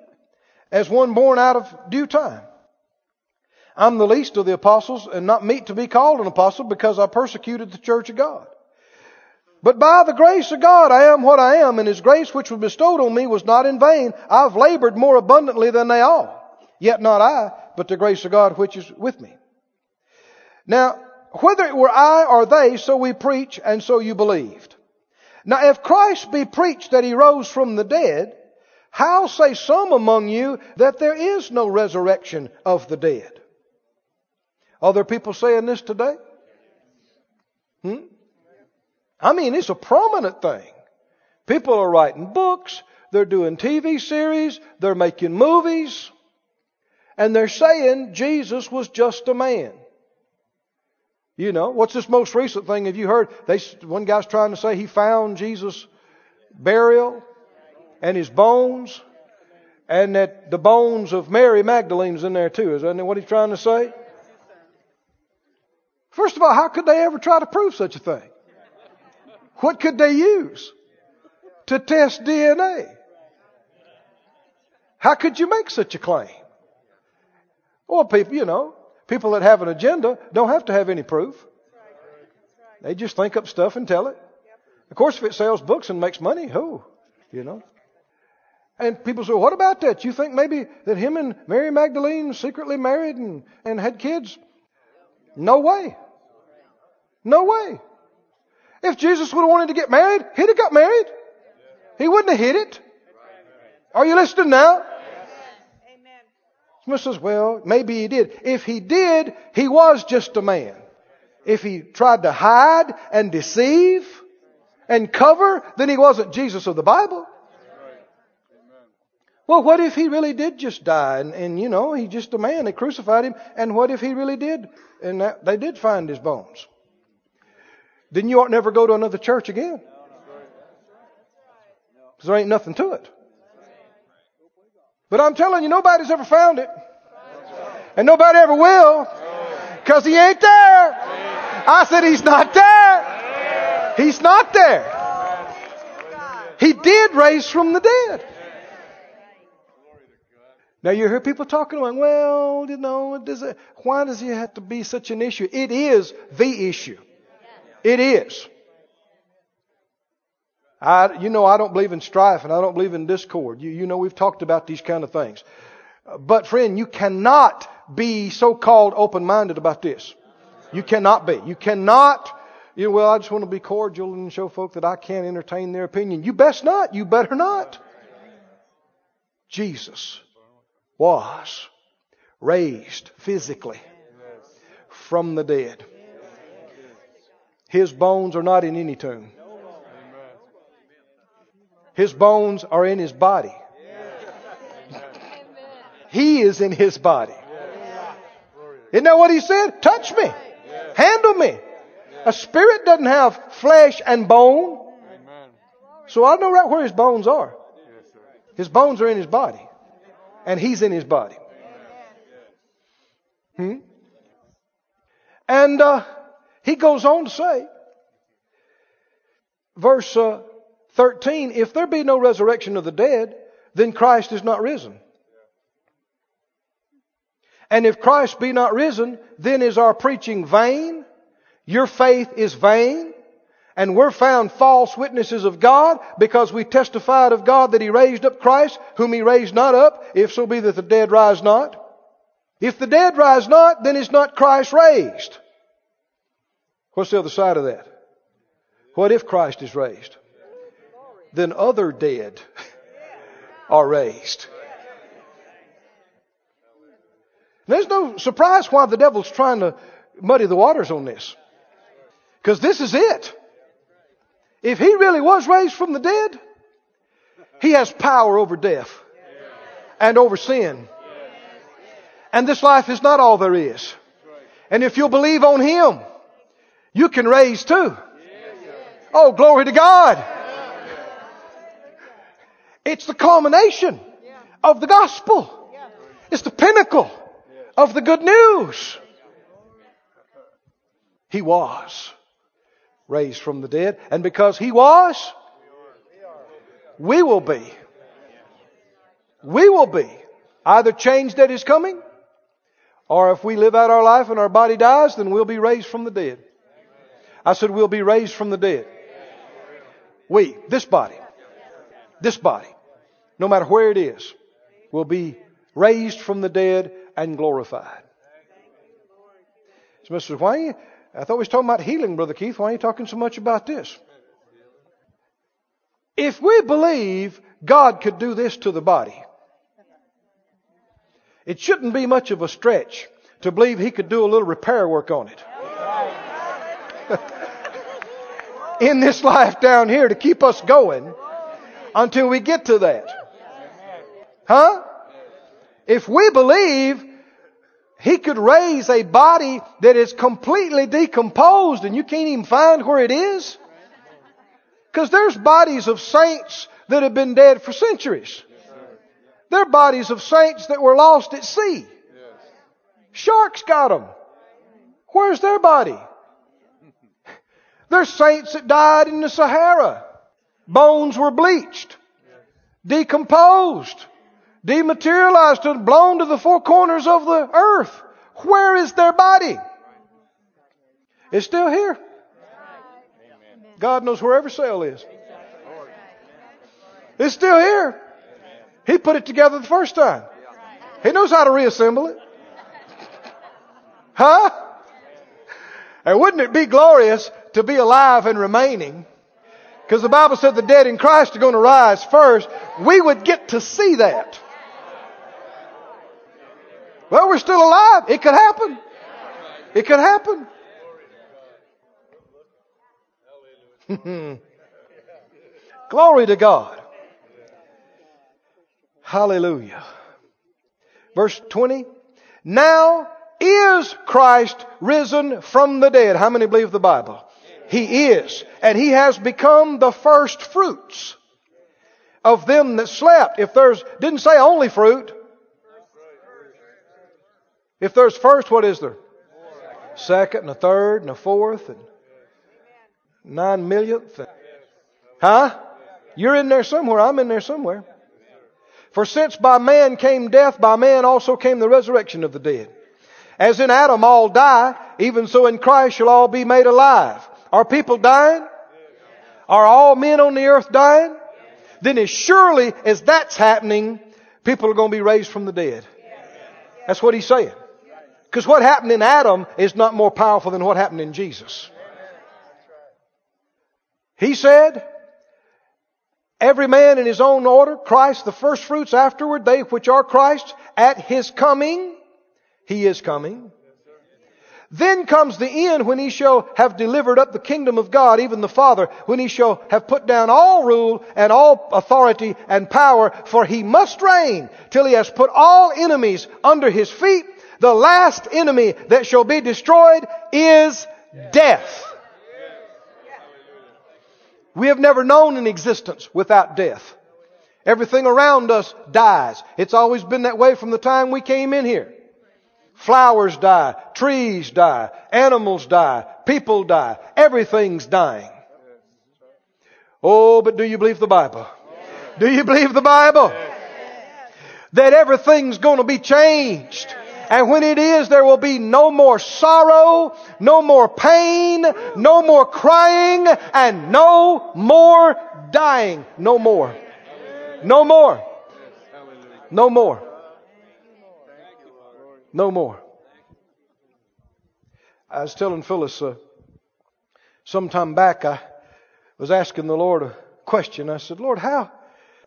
as one born out of due time. I'm the least of the apostles and not meet to be called an apostle because I persecuted the church of God. But by the grace of God I am what I am, and His grace which was bestowed on me was not in vain. I've labored more abundantly than they all. Yet not I, but the grace of God which is with me. Now, whether it were I or they, so we preach, and so you believed. Now, if Christ be preached that He rose from the dead, how say some among you that there is no resurrection of the dead? Are there people saying this today? Hmm? I mean, it's a prominent thing. People are writing books, they're doing TV series, they're making movies, and they're saying Jesus was just a man. You know, what's this most recent thing? Have you heard? They, one guy's trying to say he found Jesus' burial and his bones, and that the bones of Mary Magdalene's in there too. Isn't that what he's trying to say? First of all, how could they ever try to prove such a thing? What could they use to test DNA? How could you make such a claim? Well, people, you know, people that have an agenda don't have to have any proof. They just think up stuff and tell it. Of course, if it sells books and makes money, who, you know. And people say, what about that? You think maybe that him and Mary Magdalene secretly married and, and had kids? No way. No way. If Jesus would have wanted to get married, he'd have got married. He wouldn't have hid it. Are you listening now? Smith says, well, maybe he did. If he did, he was just a man. If he tried to hide and deceive and cover, then he wasn't Jesus of the Bible. Well, what if he really did just die and, and you know, he's just a man. They crucified him. And what if he really did? And that, they did find his bones. Then you ought never go to another church again. Because there ain't nothing to it. But I'm telling you, nobody's ever found it. And nobody ever will. Because he ain't there. I said he's not there. He's not there. He did raise from the dead. Now you hear people talking about, well, you know, does it, why does it have to be such an issue? It is the issue. It is. I, you know, I don't believe in strife and I don't believe in discord. You, you know, we've talked about these kind of things. But friend, you cannot be so-called open-minded about this. You cannot be. You cannot, you know, well, I just want to be cordial and show folk that I can't entertain their opinion. You best not. You better not. Jesus was raised physically from the dead. His bones are not in any tomb. His bones are in his body. He is in his body. Isn't that what he said? Touch me. Handle me. A spirit doesn't have flesh and bone. So I know right where his bones are. His bones are in his body. And he's in his body. Hmm? And uh, he goes on to say, verse uh, 13, if there be no resurrection of the dead, then Christ is not risen. And if Christ be not risen, then is our preaching vain, your faith is vain, and we're found false witnesses of God because we testified of God that He raised up Christ, whom He raised not up, if so be that the dead rise not. If the dead rise not, then is not Christ raised. What's the other side of that? What if Christ is raised? Then other dead are raised. There's no surprise why the devil's trying to muddy the waters on this. Because this is it. If he really was raised from the dead, he has power over death. and over sin. And this life is not all there is. And if you'll believe on Him, you can raise too. Oh, glory to God. It's the culmination of the gospel. It's the pinnacle of the good news. He was raised from the dead. And because He was, we will be. We will be either changed at His coming, or if we live out our life and our body dies, then we'll be raised from the dead. I said we'll be raised from the dead. We, this body, this body, no matter where it is, will be raised from the dead and glorified. So, Mr. You, I thought we was talking about healing, Brother Keith. Why are you talking so much about this? If we believe God could do this to the body, it shouldn't be much of a stretch to believe He could do a little repair work on it. In this life down here to keep us going until we get to that. Huh? If we believe he could raise a body that is completely decomposed and you can't even find where it is. Because there's bodies of saints that have been dead for centuries. There are bodies of saints that were lost at sea. Sharks got them. Where's their body? There's saints that died in the Sahara. Bones were bleached, decomposed dematerialized and blown to the four corners of the earth. Where is their body? It's still here. God knows where every cell is. It's still here. He put it together the first time. He knows how to reassemble it. Huh? And wouldn't it be glorious to be alive and remaining? Because the Bible said the dead in Christ are going to rise first. We would get to see that. Well, we're still alive. It could happen. It could happen. Glory to God. Hallelujah. Verse 20. Now is Christ risen from the dead. How many believe the Bible? He is. And he has become the first fruits of them that slept. If there's, didn't say only fruit. If there's first, what is there? Second and a third and a fourth and nine millionth. Huh? You're in there somewhere. I'm in there somewhere. For since by man came death, by man also came the resurrection of the dead. As in Adam all die, even so in Christ shall all be made alive. Are people dying? Are all men on the earth dying? Then as surely as that's happening, people are going to be raised from the dead. That's what he's saying. Because what happened in Adam is not more powerful than what happened in Jesus. He said, Every man in his own order, Christ the first fruits afterward, they which are Christ, at his coming, he is coming. Then comes the end when he shall have delivered up the kingdom of God, even the Father, when he shall have put down all rule and all authority and power, for he must reign till he has put all enemies under his feet. The last enemy that shall be destroyed is death. We have never known an existence without death. Everything around us dies. It's always been that way from the time we came in here. Flowers die, trees die, animals die, people die, everything's dying. Oh, but do you believe the Bible? Do you believe the Bible? That everything's going to be changed. And when it is, there will be no more sorrow, no more pain, no more crying, and no more dying. No more. No more. No more. No more. I was telling Phyllis uh, some time back, I was asking the Lord a question. I said, Lord, how,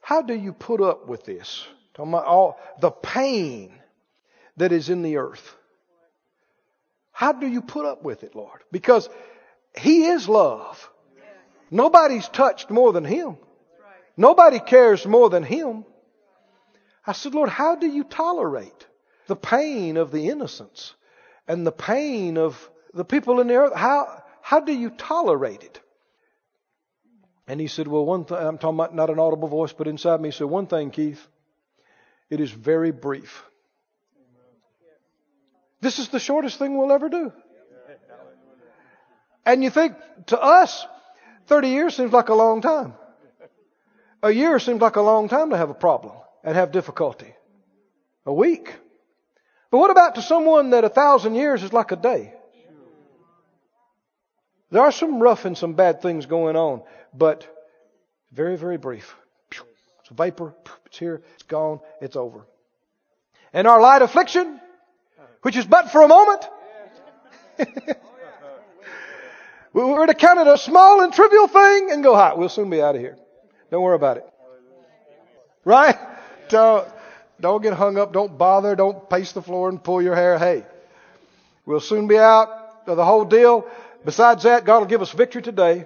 how do you put up with this? Talking about all the pain that is in the earth. How do you put up with it, Lord? Because He is love. Nobody's touched more than Him. Nobody cares more than Him. I said, Lord, how do you tolerate the pain of the innocents and the pain of the people in the earth? How, how do you tolerate it? And he said, Well, one thing, I'm talking about not an audible voice, but inside me, he said, One thing, Keith, it is very brief. This is the shortest thing we'll ever do. And you think, to us, 30 years seems like a long time. A year seems like a long time to have a problem and have difficulty. A week. But what about to someone that a thousand years is like a day? There are some rough and some bad things going on, but very, very brief. It's a vapor. It's here. It's gone. It's over. And our light affliction, which is but for a moment, we're to count it a small and trivial thing and go, hot. We'll soon be out of here. Don't worry about it. Right? Don't, don't get hung up. Don't bother. Don't pace the floor and pull your hair. Hey, we'll soon be out of the whole deal. Besides that, God will give us victory today.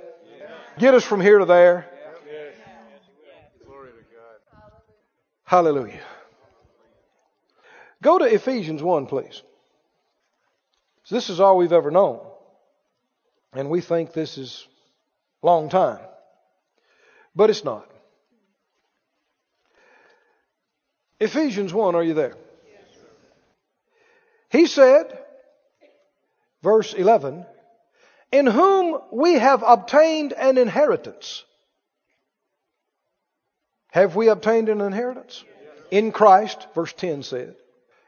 Get us from here to there. Hallelujah. Go to Ephesians 1, please. So this is all we've ever known. And we think this is long time. But it's not. Ephesians 1, are you there? He said, verse 11, in whom we have obtained an inheritance. Have we obtained an inheritance? In Christ, verse 10 said.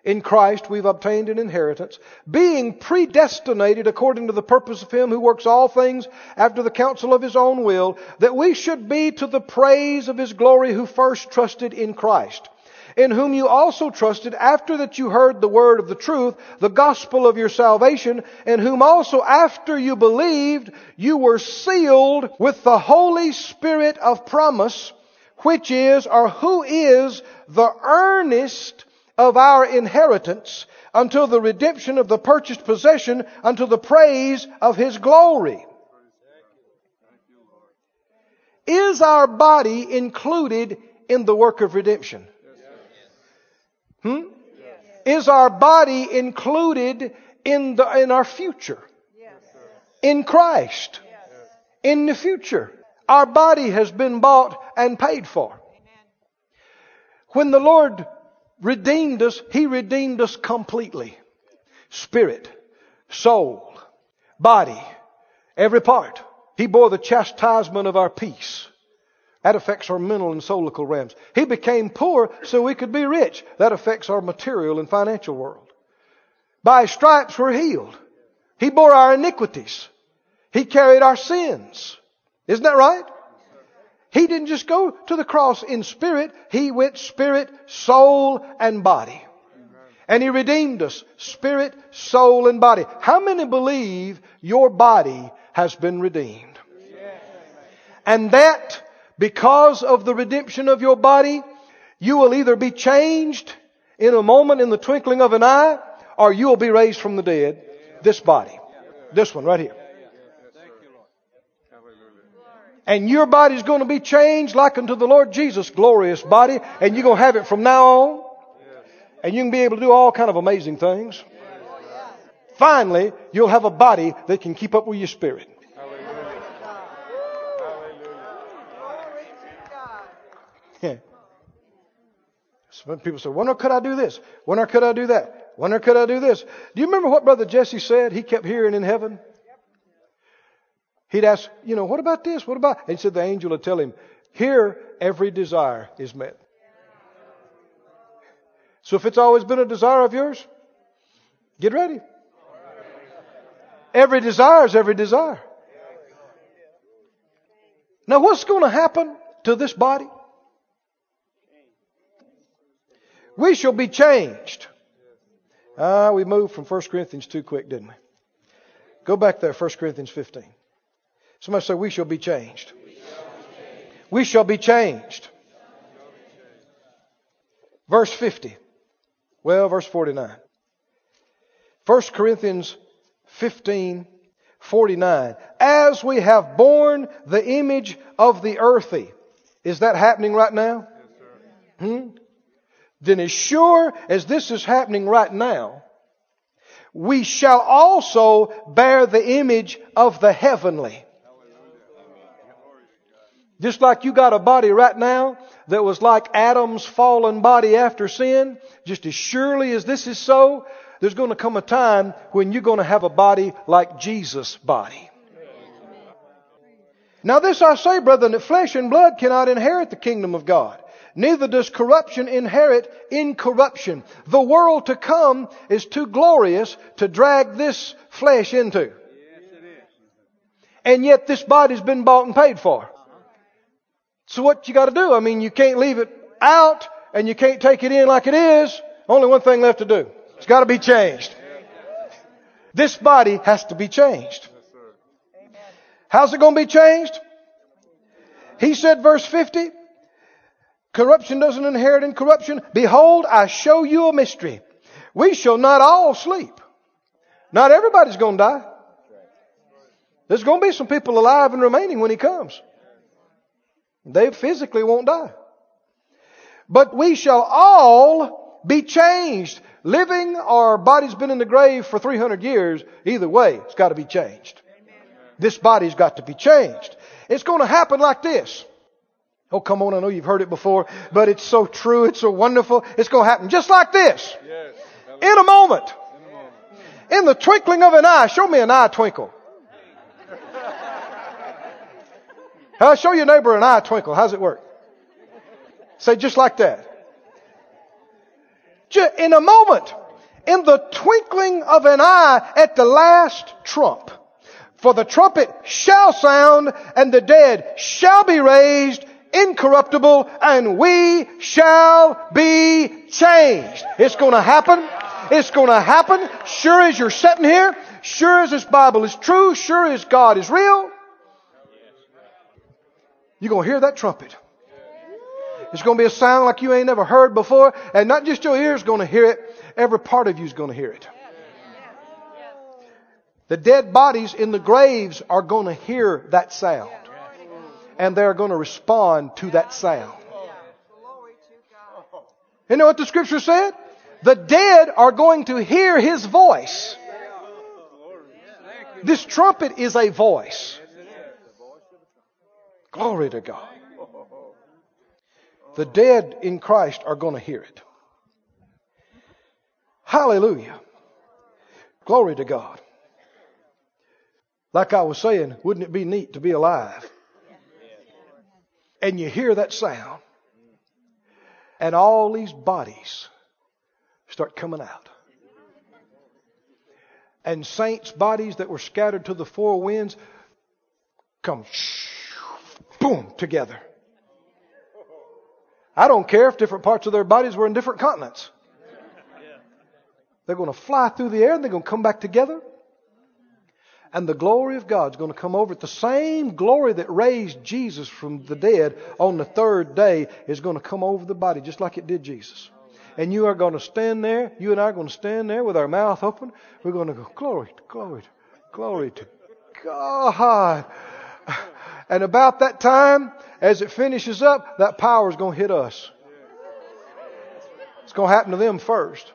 In Christ we've obtained an inheritance, being predestinated according to the purpose of Him who works all things after the counsel of His own will, that we should be to the praise of His glory who first trusted in Christ in whom you also trusted after that you heard the word of the truth, the gospel of your salvation, in whom also after you believed, you were sealed with the Holy Spirit of promise, which is, or who is, the earnest of our inheritance until the redemption of the purchased possession unto the praise of His glory. Is our body included in the work of redemption? Hmm? Is our body included in, the, in our future? In Christ? In the future? Our body has been bought and paid for. When the Lord redeemed us, He redeemed us completely. Spirit, soul, body, every part. He bore the chastisement of our peace. That affects our mental and soulical realms. He became poor so we could be rich. That affects our material and financial world. By stripes we're healed. He bore our iniquities. He carried our sins. Isn't that right? He didn't just go to the cross in spirit. He went spirit, soul, and body. And He redeemed us. Spirit, soul, and body. How many believe your body has been redeemed? And that because of the redemption of your body, you will either be changed in a moment in the twinkling of an eye, or you will be raised from the dead. This body. This one right here. And your body's going to be changed like unto the Lord Jesus' glorious body, and you're going to have it from now on. And you can be able to do all kind of amazing things. Finally, you'll have a body that can keep up with your spirit. Some people say, when could I do this? When could I do that? When could I do this? Do you remember what Brother Jesse said he kept hearing in heaven? He'd ask, you know, what about this? What about? And he said the angel would tell him, here every desire is met. So if it's always been a desire of yours, get ready. Every desire is every desire. Now what's going to happen to this body? We shall be changed. Ah, we moved from 1 Corinthians too quick, didn't we? Go back there, 1 Corinthians 15. Somebody say, We shall be changed. We shall be changed. Verse 50. Well, verse 49. 1 Corinthians 15, 49. As we have borne the image of the earthy. Is that happening right now? Hmm? then as sure as this is happening right now, we shall also bear the image of the heavenly. Just like you got a body right now that was like Adam's fallen body after sin, just as surely as this is so, there's going to come a time when you're going to have a body like Jesus' body. Now this I say, brethren, that flesh and blood cannot inherit the kingdom of God. Neither does corruption inherit incorruption. The world to come is too glorious to drag this flesh into. And yet this body's been bought and paid for. So what you gotta do? I mean, you can't leave it out and you can't take it in like it is. Only one thing left to do. It's gotta be changed. This body has to be changed. How's it gonna be changed? He said, verse 50, corruption doesn't inherit incorruption. Behold, I show you a mystery. We shall not all sleep. Not everybody's gonna die. There's gonna be some people alive and remaining when he comes. They physically won't die. But we shall all be changed. Living our body's been in the grave for 300 years, either way, it's got to be changed. This body's got to be changed. It's going to happen like this. Oh, come on, I know you've heard it before, but it's so true, it's so wonderful. It's going to happen just like this. Yes. In a moment. In the twinkling of an eye. Show me an eye twinkle. I'll show your neighbor an eye twinkle. How's it work? Say just like that. In a moment, in the twinkling of an eye at the last trump. For the trumpet shall sound and the dead shall be raised incorruptible and we shall be changed. It's to happen. It's to happen. Sure as you're sitting here, sure as this Bible is true, sure as God is real, you're going to hear that trumpet. It's going to be a sound like you ain't never heard before. And not just your ears going to hear it, every part of you is going to hear it. The dead bodies in the graves are going to hear that sound. And they're going to respond to that sound. You know what the scripture said? The dead are going to hear his voice. This trumpet is a voice. Glory to God. The dead in Christ are going to hear it. Hallelujah. Glory to God. Like I was saying, wouldn't it be neat to be alive? And you hear that sound, and all these bodies start coming out. And saints' bodies that were scattered to the four winds come shh boom, together. I don't care if different parts of their bodies were in different continents. They're going to fly through the air and they're going to come back together. And the glory of God's going to come over it. The same glory that raised Jesus from the dead on the third day is going to come over the body just like it did Jesus. And you are going to stand there, you and I are going to stand there with our mouth open. We're going to go, glory, glory, glory to God. And about that time, as it finishes up, that power is going to hit us. It's going to happen to them first.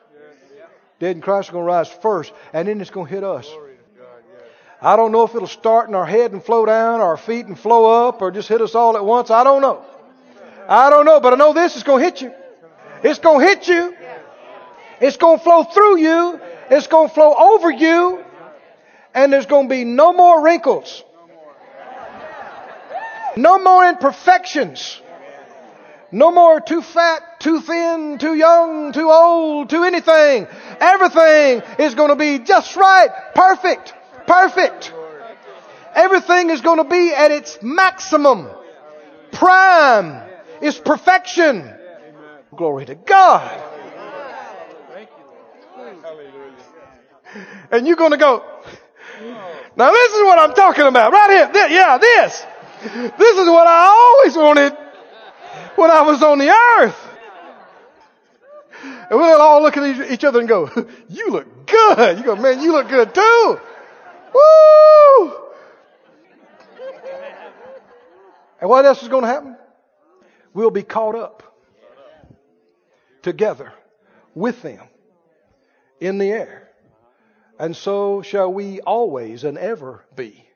Dead in Christ are going to rise first, and then it's going to hit us. I don't know if it'll start in our head and flow down, our feet and flow up, or just hit us all at once. I don't know. I don't know, but I know this is going to hit you. It's going to hit you. It's going to flow through you. It's going to flow over you. And there's going to be no more wrinkles. No more imperfections. No more too fat, too thin, too young, too old, too anything. Everything is going to be just right, perfect, perfect. Everything is going to be at its maximum. Prime is perfection. Glory to God. And you're going to go, now this is what I'm talking about right here. Yeah, this. This is what I always wanted when I was on the earth. And we'll all look at each other and go, you look good. You go, man, you look good too. Woo! And what else is going to happen? We'll be caught up together with them in the air. And so shall we always and ever be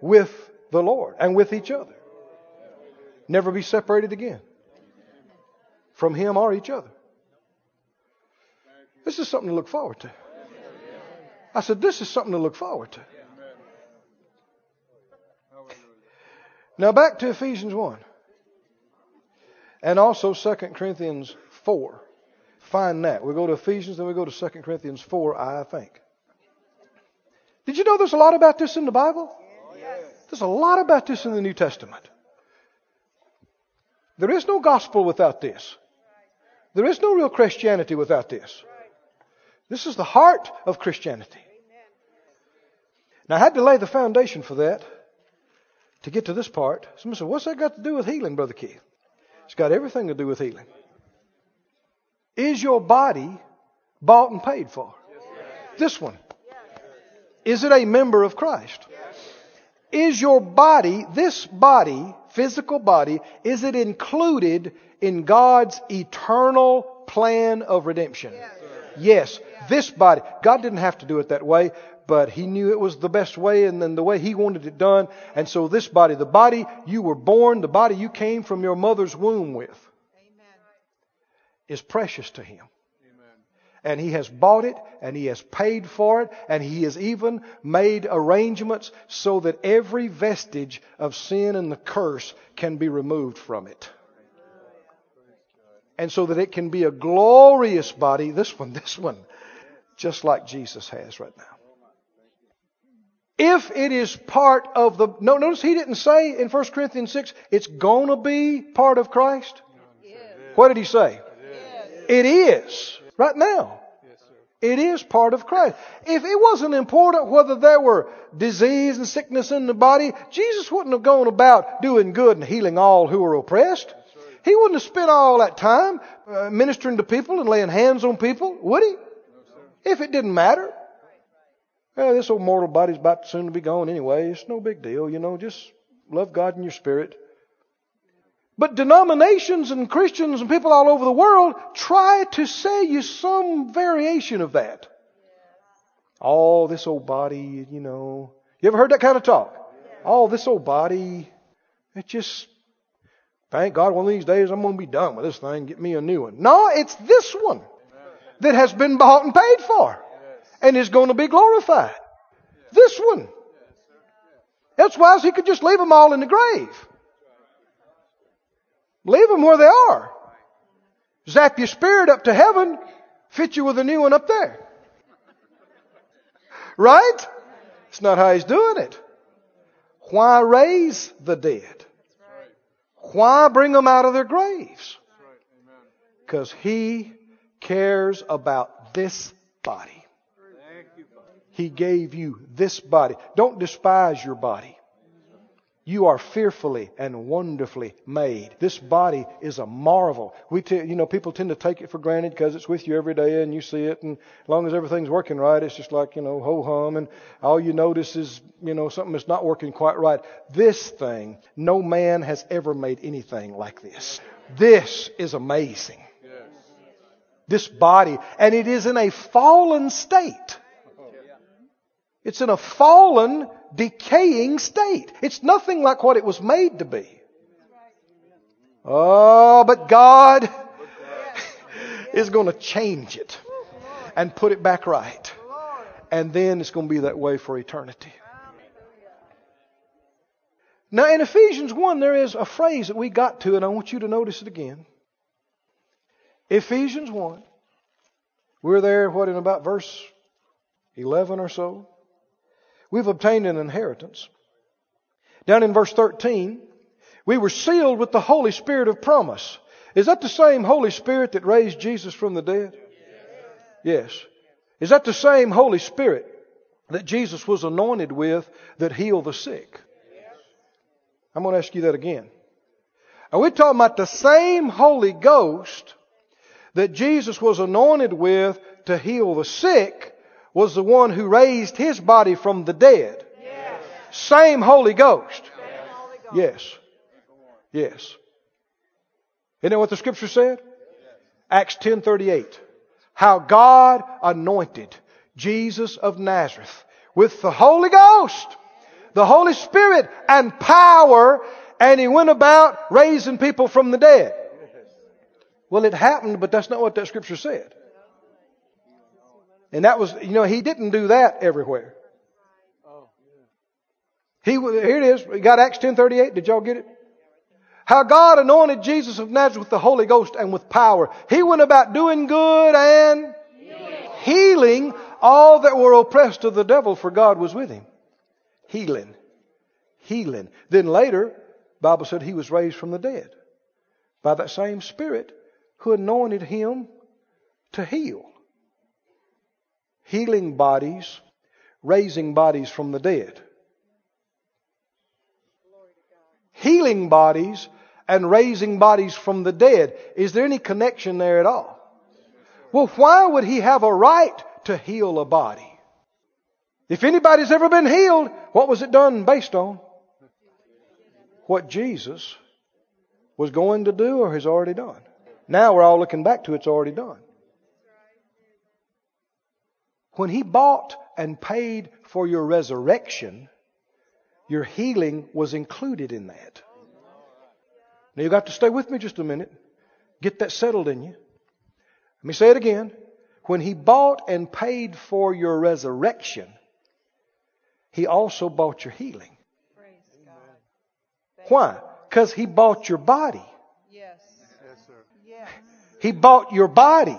with the Lord and with each other. Never be separated again from Him or each other. This is something to look forward to. I said, This is something to look forward to. Now back to Ephesians 1. And also 2 Corinthians 4. Find that. We go to Ephesians, then we go to 2 Corinthians 4, I think. Did you know there's a lot about this in the Bible? There's a lot about this in the New Testament. There is no gospel without this. There is no real Christianity without this. This is the heart of Christianity. Now, I had to lay the foundation for that to get to this part. Somebody said, What's that got to do with healing, Brother Keith? It's got everything to do with healing. Is your body bought and paid for? This one. Is it a member of Christ? Is your body, this body, physical body, is it included in God's eternal plan of redemption? Yes. This body. God didn't have to do it that way, but He knew it was the best way and then the way He wanted it done. And so this body, the body you were born, the body you came from your mother's womb with, is precious to Him. And He has bought it and He has paid for it and He has even made arrangements so that every vestige of sin and the curse can be removed from it. And so that it can be a glorious body, this one, this one, just like Jesus has right now. If it is part of the, no, notice he didn't say in 1 Corinthians 6, it's gonna be part of Christ. What did he say? It is. Right now. It is part of Christ. If it wasn't important whether there were disease and sickness in the body, Jesus wouldn't have gone about doing good and healing all who were oppressed. He wouldn't have spent all that time uh, ministering to people and laying hands on people, would he? If it didn't matter. Well, this old mortal body's about soon to be gone anyway. It's no big deal, you know. Just love God in your spirit. But denominations and Christians and people all over the world try to say you some variation of that. Oh, this old body, you know. You ever heard that kind of talk? Oh, this old body, it just, thank God one of these days I'm going to be done with this thing, get me a new one. No, it's this one that has been bought and paid for and is going to be glorified. This one. Why he could just leave them all in the grave. Leave them where they are. Zap your spirit up to heaven, fit you with a new one up there. Right? It's not how he's doing it. Why raise the dead? Why bring them out of their graves? Because he cares about this body. He gave you this body. Don't despise your body. You are fearfully and wonderfully made. This body is a marvel. We, t- you know, people tend to take it for granted because it's with you every day and you see it, and as long as everything's working right, it's just like you know, ho hum, and all you notice is you know something that's not working quite right. This thing, no man has ever made anything like this. This is amazing. This body, and it is in a fallen state. It's in a fallen, decaying state. It's nothing like what it was made to be. Oh, but God is going to change it and put it back right. And then it's going to be that way for eternity. Now, in Ephesians 1, there is a phrase that we got to, and I want you to notice it again. Ephesians 1. We're there, what, in about verse 11 or so? We've obtained an inheritance. Down in verse 13, we were sealed with the Holy Spirit of promise. Is that the same Holy Spirit that raised Jesus from the dead? Yes. Is that the same Holy Spirit that Jesus was anointed with that healed the sick? I'm going to ask you that again. Are we talking about the same Holy Ghost that Jesus was anointed with to heal the sick was the one who raised his body from the dead. Yes. Same Holy Ghost. Ghost. Yes. Yes. Isn't that what the scripture said? Acts 10:38. How God anointed Jesus of Nazareth with the Holy Ghost, the Holy Spirit and power, and he went about raising people from the dead. Well, it happened, but that's not what that scripture said. And that was, you know, he didn't do that everywhere. He, here it is. We got Acts 10:38. Did y'all get it? How God anointed Jesus of Nazareth with the Holy Ghost and with power. He went about doing good and healing all that were oppressed of the devil, for God was with him. Healing. Healing. Then later, Bible said he was raised from the dead by that same Spirit who anointed him to heal. Healing bodies, raising bodies from the dead. Healing bodies and raising bodies from the dead. Is there any connection there at all? Well, why would he have a right to heal a body? If anybody's ever been healed, what was it done based on? What Jesus was going to do or has already done. Now we're all looking back to it's already done. When he bought and paid for your resurrection, your healing was included in that. Now you got to stay with me just a minute. Get that settled in you. Let me say it again. When he bought and paid for your resurrection, he also bought your healing. Why? Because he bought your body. Yes. Yes. Sir. Yes. He bought your body,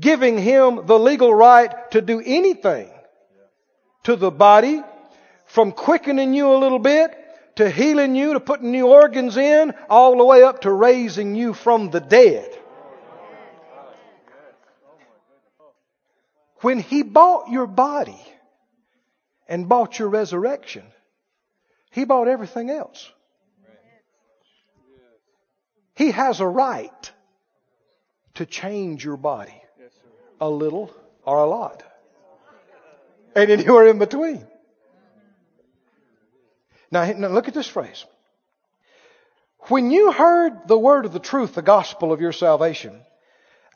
giving him the legal right to do anything to the body, from quickening you a little bit, to healing you, to putting new organs in, all the way up to raising you from the dead. When he bought your body and bought your resurrection, he bought everything else. He has a right to change your body a little or a lot. And anywhere in between. Now, now look at this phrase. When you heard the word of the truth, the gospel of your salvation,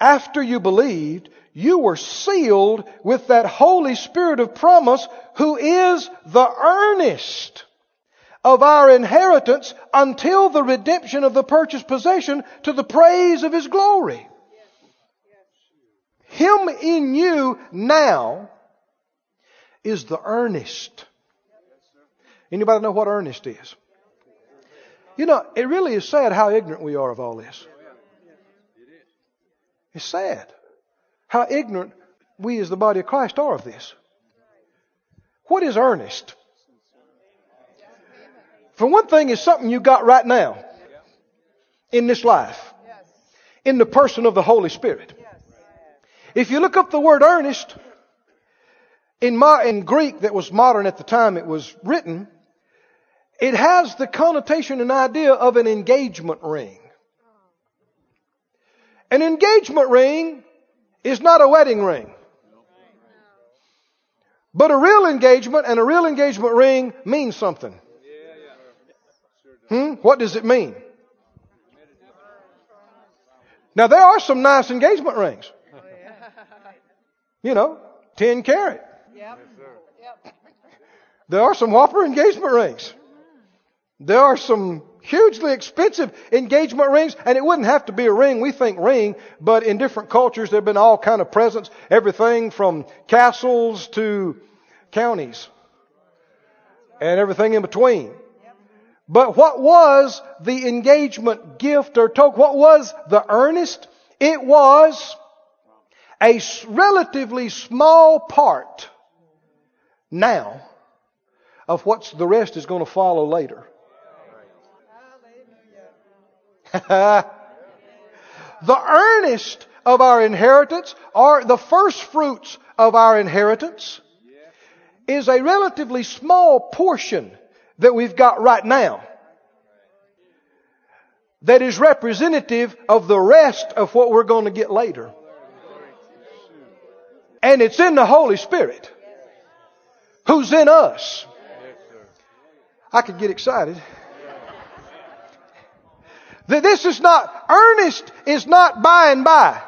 after you believed, you were sealed with that Holy Spirit of promise who is the earnest of our inheritance until the redemption of the purchased possession to the praise of His glory. Him in you now is the earnest. Anybody know what earnest is? You know, it really is sad how ignorant we are of all this. It's sad how ignorant we as the body of Christ are of this. What is earnest? For one thing, is something you got right now in this life, in the person of the Holy Spirit. If you look up the word earnest in, mo- in Greek that was modern at the time it was written, it has the connotation and idea of an engagement ring. An engagement ring is not a wedding ring. But a real engagement and a real engagement ring means something. Hmm? What does it mean? Now there are some nice engagement rings. You know, 10 carat. Yep. Yep. There are some whopper engagement rings. Mm-hmm. There are some hugely expensive engagement rings, and it wouldn't have to be a ring. We think ring, but in different cultures there have been all kind of presents, everything from castles to counties, and everything in between. But what was the engagement gift or token? What was the earnest? It was a relatively small part now of what the rest is going to follow later. the earnest of our inheritance, or the first fruits of our inheritance, is a relatively small portion that we've got right now that is representative of the rest of what we're going to get later. And it's in the Holy Spirit who's in us. I could get excited. This is not, earnest is not by and by.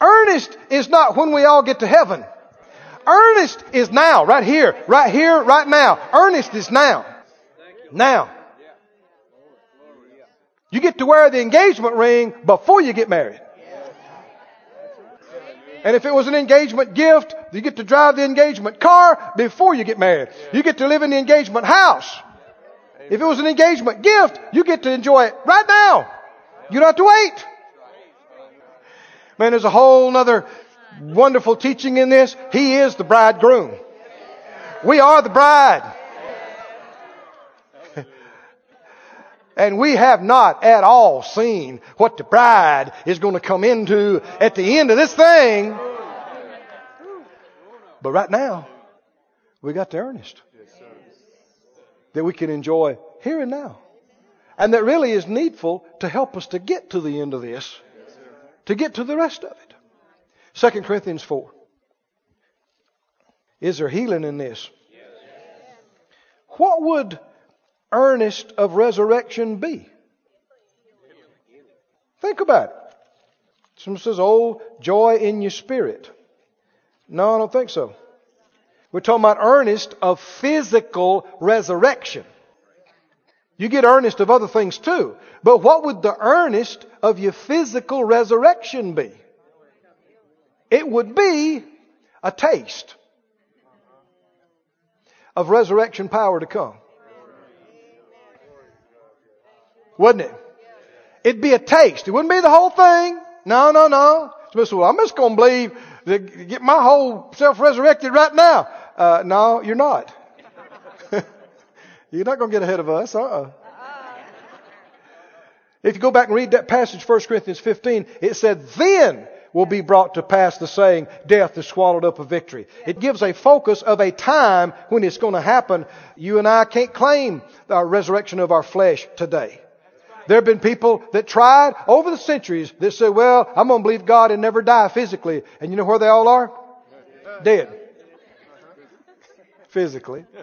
Earnest is not when we all get to heaven. Earnest is now, right here, right here, right now. Earnest is now. Now. You get to wear the engagement ring before you get married. And if it was an engagement gift, you get to drive the engagement car before you get married. You get to live in the engagement house. If it was an engagement gift, you get to enjoy it right now. You don't have to wait. Man, there's a whole other wonderful teaching in this. He is the bridegroom. We are the bride. And we have not at all seen what the bride is going to come into at the end of this thing. But right now, we got the earnest that we can enjoy here and now. And that really is needful to help us to get to the end of this, to get to the rest of it. 2 Corinthians 4. Is there healing in this? What would earnest of resurrection be? Think about it. Someone says, oh, joy in your spirit. No, I don't think so. We're talking about earnest of physical resurrection. You get earnest of other things too. But what would the earnest of your physical resurrection be? It would be a taste of resurrection power to come. Wouldn't it? It'd be a taste. It wouldn't be the whole thing. No, no, no. well, I'm just going to believe to get my whole self resurrected right now. Uh, no, you're not. you're not going to get ahead of us. Uh-uh. If you go back and read that passage, 1 Corinthians 15, it said, then will be brought to pass the saying, death is swallowed up of victory. It gives a focus of a time when it's going to happen. You and I can't claim the resurrection of our flesh today. There have been people that tried over the centuries that said, well, I'm going to believe God and never die physically. And you know where they all are? Dead. Physically.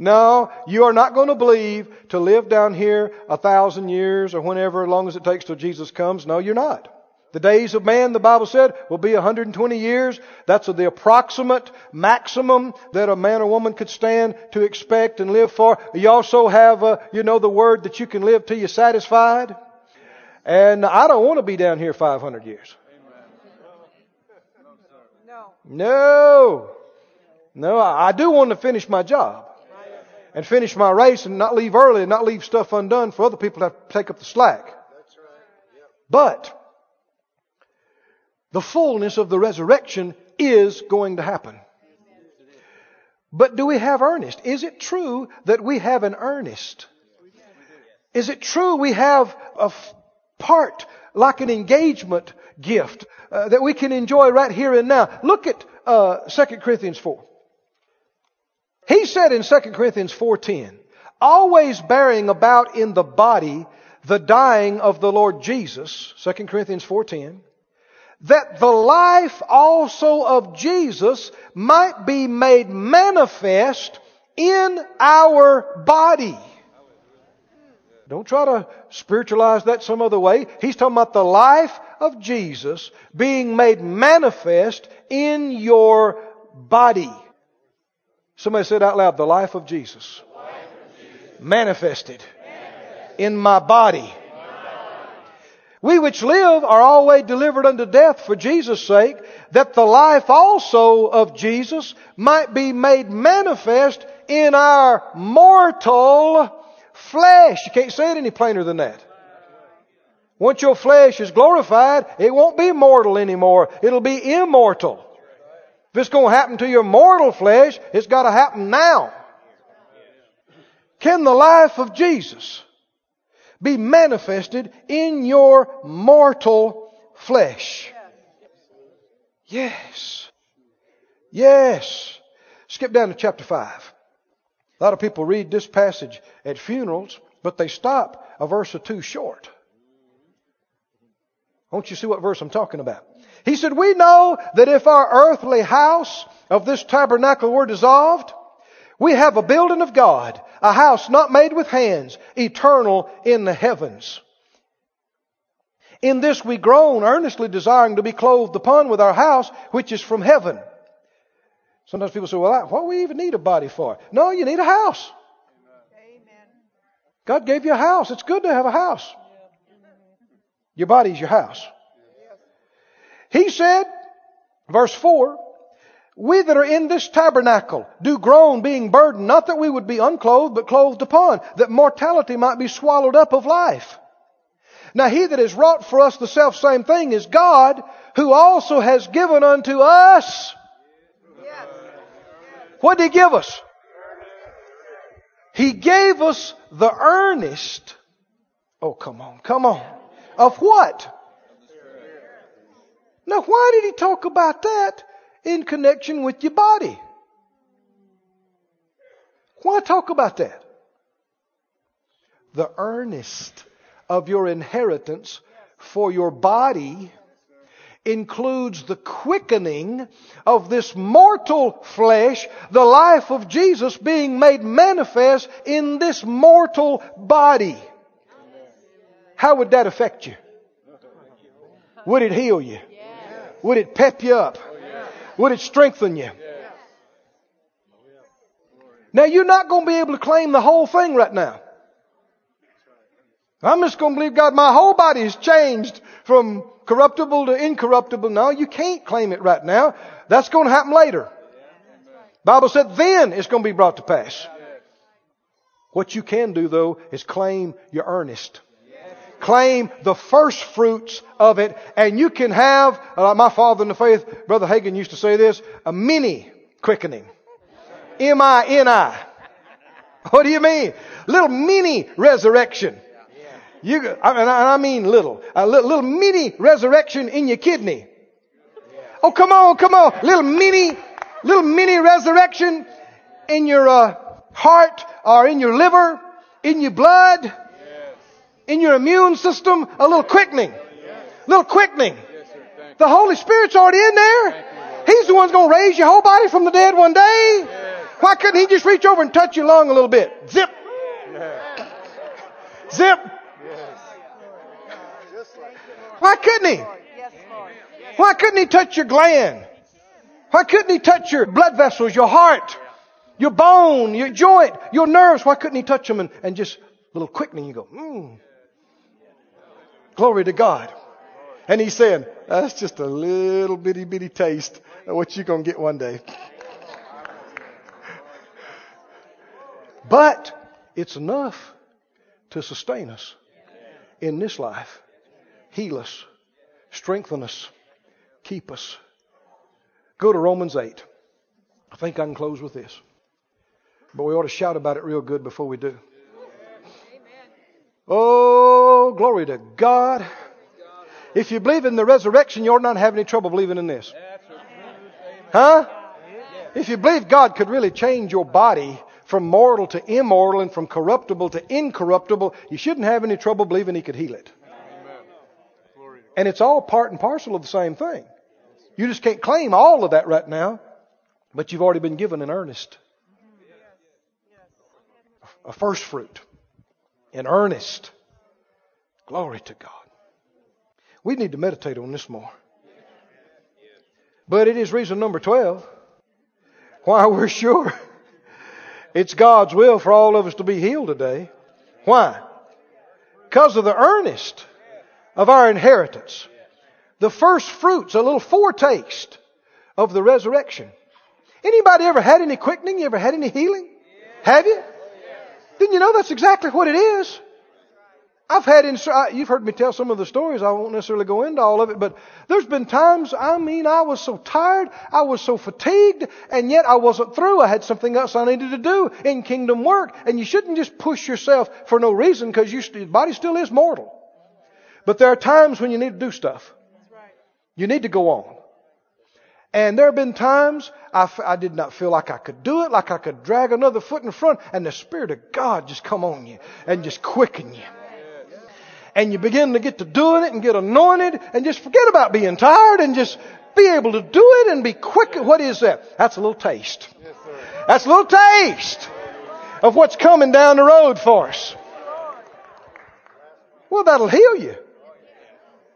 No, you are not going to believe to live down here a thousand years or whenever, as long as it takes till Jesus comes. No, you're not. The days of man, the Bible said, will be 120 years. That's the approximate maximum that a man or woman could stand to expect and live for. You also have, uh, you know, the word that you can live till you're satisfied. And I don't want to be down here 500 years. No. No. No, I do want to finish my job and finish my race and not leave early and not leave stuff undone for other people to have to take up the slack. But the fullness of the resurrection is going to happen. But do we have earnest? Is it true that we have an earnest? Is it true we have a part like an engagement gift uh, that we can enjoy right here and now? Look at uh, 2 Corinthians 4. He said in 2 Corinthians 4:10, always bearing about in the body the dying of the Lord Jesus, 2 Corinthians 4:10, that the life also of Jesus might be made manifest in our body. Don't try to spiritualize that some other way. He's talking about the life of Jesus being made manifest in your body. Somebody said out loud, the life of Jesus, life of Jesus. Manifested, manifested in my body. We which live are always delivered unto death for Jesus' sake, that the life also of Jesus might be made manifest in our mortal flesh. You can't say it any plainer than that. Once your flesh is glorified, it won't be mortal anymore. It'll be immortal. If it's going to happen to your mortal flesh, it's got to happen now. Can the life of Jesus be manifested in your mortal flesh. Yes. Yes. Skip down to chapter 5. A lot of people read this passage at funerals, but they stop a verse or two short. Won't you see what verse I'm talking about? He said, We know that if our earthly house of this tabernacle were dissolved, we have a building of God, a house not made with hands, eternal in the heavens. In this we groan, earnestly desiring to be clothed upon with our house, which is from heaven. Sometimes people say, well, what do we even need a body for? No, you need a house. Amen. God gave you a house. It's good to have a house. Your body's your house. He said, verse 4, we that are in this tabernacle do groan, being burdened, not that we would be unclothed, but clothed upon, that mortality might be swallowed up of life. Now he that has wrought for us the self same thing is God, who also has given unto us. What did he give us? He gave us the earnest. Oh, come on, come on. Of what? Now, why did he talk about that in connection with your body? Why talk about that? The earnest of your inheritance for your body includes the quickening of this mortal flesh, the life of Jesus being made manifest in this mortal body. How would that affect you? Would it heal you? Would it pep you up? Would it strengthen you? Now you're not going to be able to claim the whole thing right now. I'm just going to believe God, my whole body is changed from corruptible to incorruptible. No, you can't claim it right now. That's going to happen later. Bible said then it's going to be brought to pass. What you can do though is claim your earnest. Claim the first fruits of it and you can have, like my father in the faith, Brother Hagin used to say this, a mini quickening. M-I-N-I. What do you mean? Little mini resurrection. You, mean, I mean little, a little, little mini resurrection in your kidney. Oh, come on, come on, little mini, little mini resurrection in your uh, heart or in your liver, in your blood, in your immune system. A little quickening, A little quickening. The Holy Spirit's already in there. He's the one's going to raise your whole body from the dead one day. Why couldn't He just reach over and touch your lung a little bit? Zip, zip. Why couldn't he? Why couldn't he touch your gland? Why couldn't he touch your blood vessels, your heart, your bone, your joint, your nerves? Why couldn't he touch them and, and just a little quickening? You go, mm. Glory to God. And he's saying, that's just a little bitty bitty taste of what you're going to get one day. But it's enough to sustain us in this life heal us, strengthen us, keep us. Go to Romans 8. I think I can close with this. But we ought to shout about it real good before we do. Oh, glory to God. If you believe in the resurrection, you ought not have any trouble believing in this. Huh? If you believe God could really change your body from mortal to immortal and from corruptible to incorruptible, you shouldn't have any trouble believing He could heal it. And it's all part and parcel of the same thing. You just can't claim all of that right now, but you've already been given an earnest. A first fruit. An earnest. Glory to God. We need to meditate on this more. But it is reason number 12 why we're sure it's God's will for all of us to be healed today. Why? Because of the earnest of our inheritance. The first fruits, a little foretaste of the resurrection. Anybody ever had any quickening? You ever had any healing? Have you? Then you know that's exactly what it is. I've had, in, uh, you've heard me tell some of the stories. I won't necessarily go into all of it, but there's been times, I mean, I was so tired, I was so fatigued, and yet I wasn't through. I had something else I needed to do in kingdom work. And you shouldn't just push yourself for no reason because your body still is mortal. But there are times when you need to do stuff. You need to go on. And there have been times I, f- I did not feel like I could do it, like I could drag another foot in front, and the Spirit of God just come on you and just quicken you. And you begin to get to doing it and get anointed and just forget about being tired and just be able to do it and be quick. What is that? That's a little taste. That's a little taste. of what's coming down the road for us. Well, that'll heal you.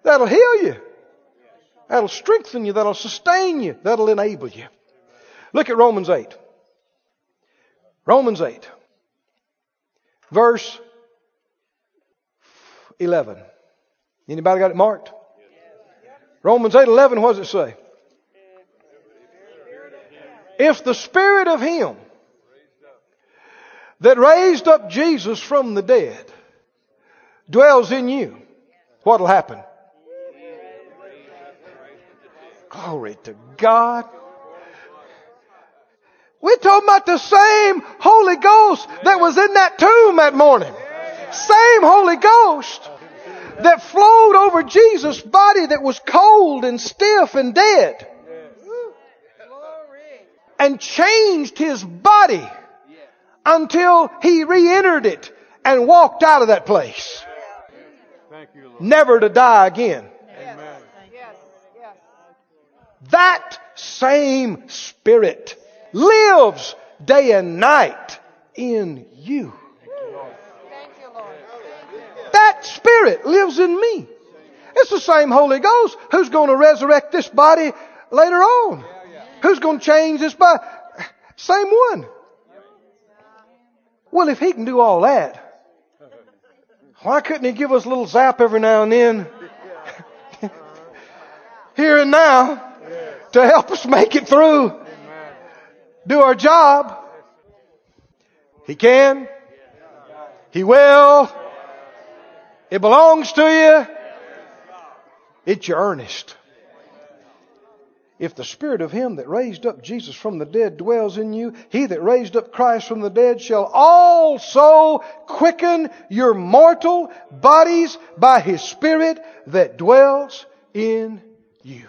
That'll heal you. That'll strengthen you. That'll sustain you. That'll enable you. Look at Romans 8. Romans 8. Verse 11. Anybody got it marked? Romans 8 11, what does it say? If the Spirit of Him that raised up Jesus from the dead dwells in you, what'll happen? Glory to God. We're talking about the same Holy Ghost that was in that tomb that morning. Same Holy Ghost that flowed over Jesus' body that was cold and stiff and dead. And changed his body until he re-entered it and walked out of that place. Never to die again. That same Spirit lives day and night in you. Thank you, Lord. That Spirit lives in me. It's the same Holy Ghost who's going to resurrect this body later on. Who's going to change this body? Same one. Well, if He can do all that, why couldn't He give us a little zap every now and then? Here and now to help us make it through. Do our job. He can. He will. It belongs to you. It's your earnest. If the Spirit of Him that raised up Jesus from the dead dwells in you, He that raised up Christ from the dead shall also quicken your mortal bodies by His Spirit that dwells in you.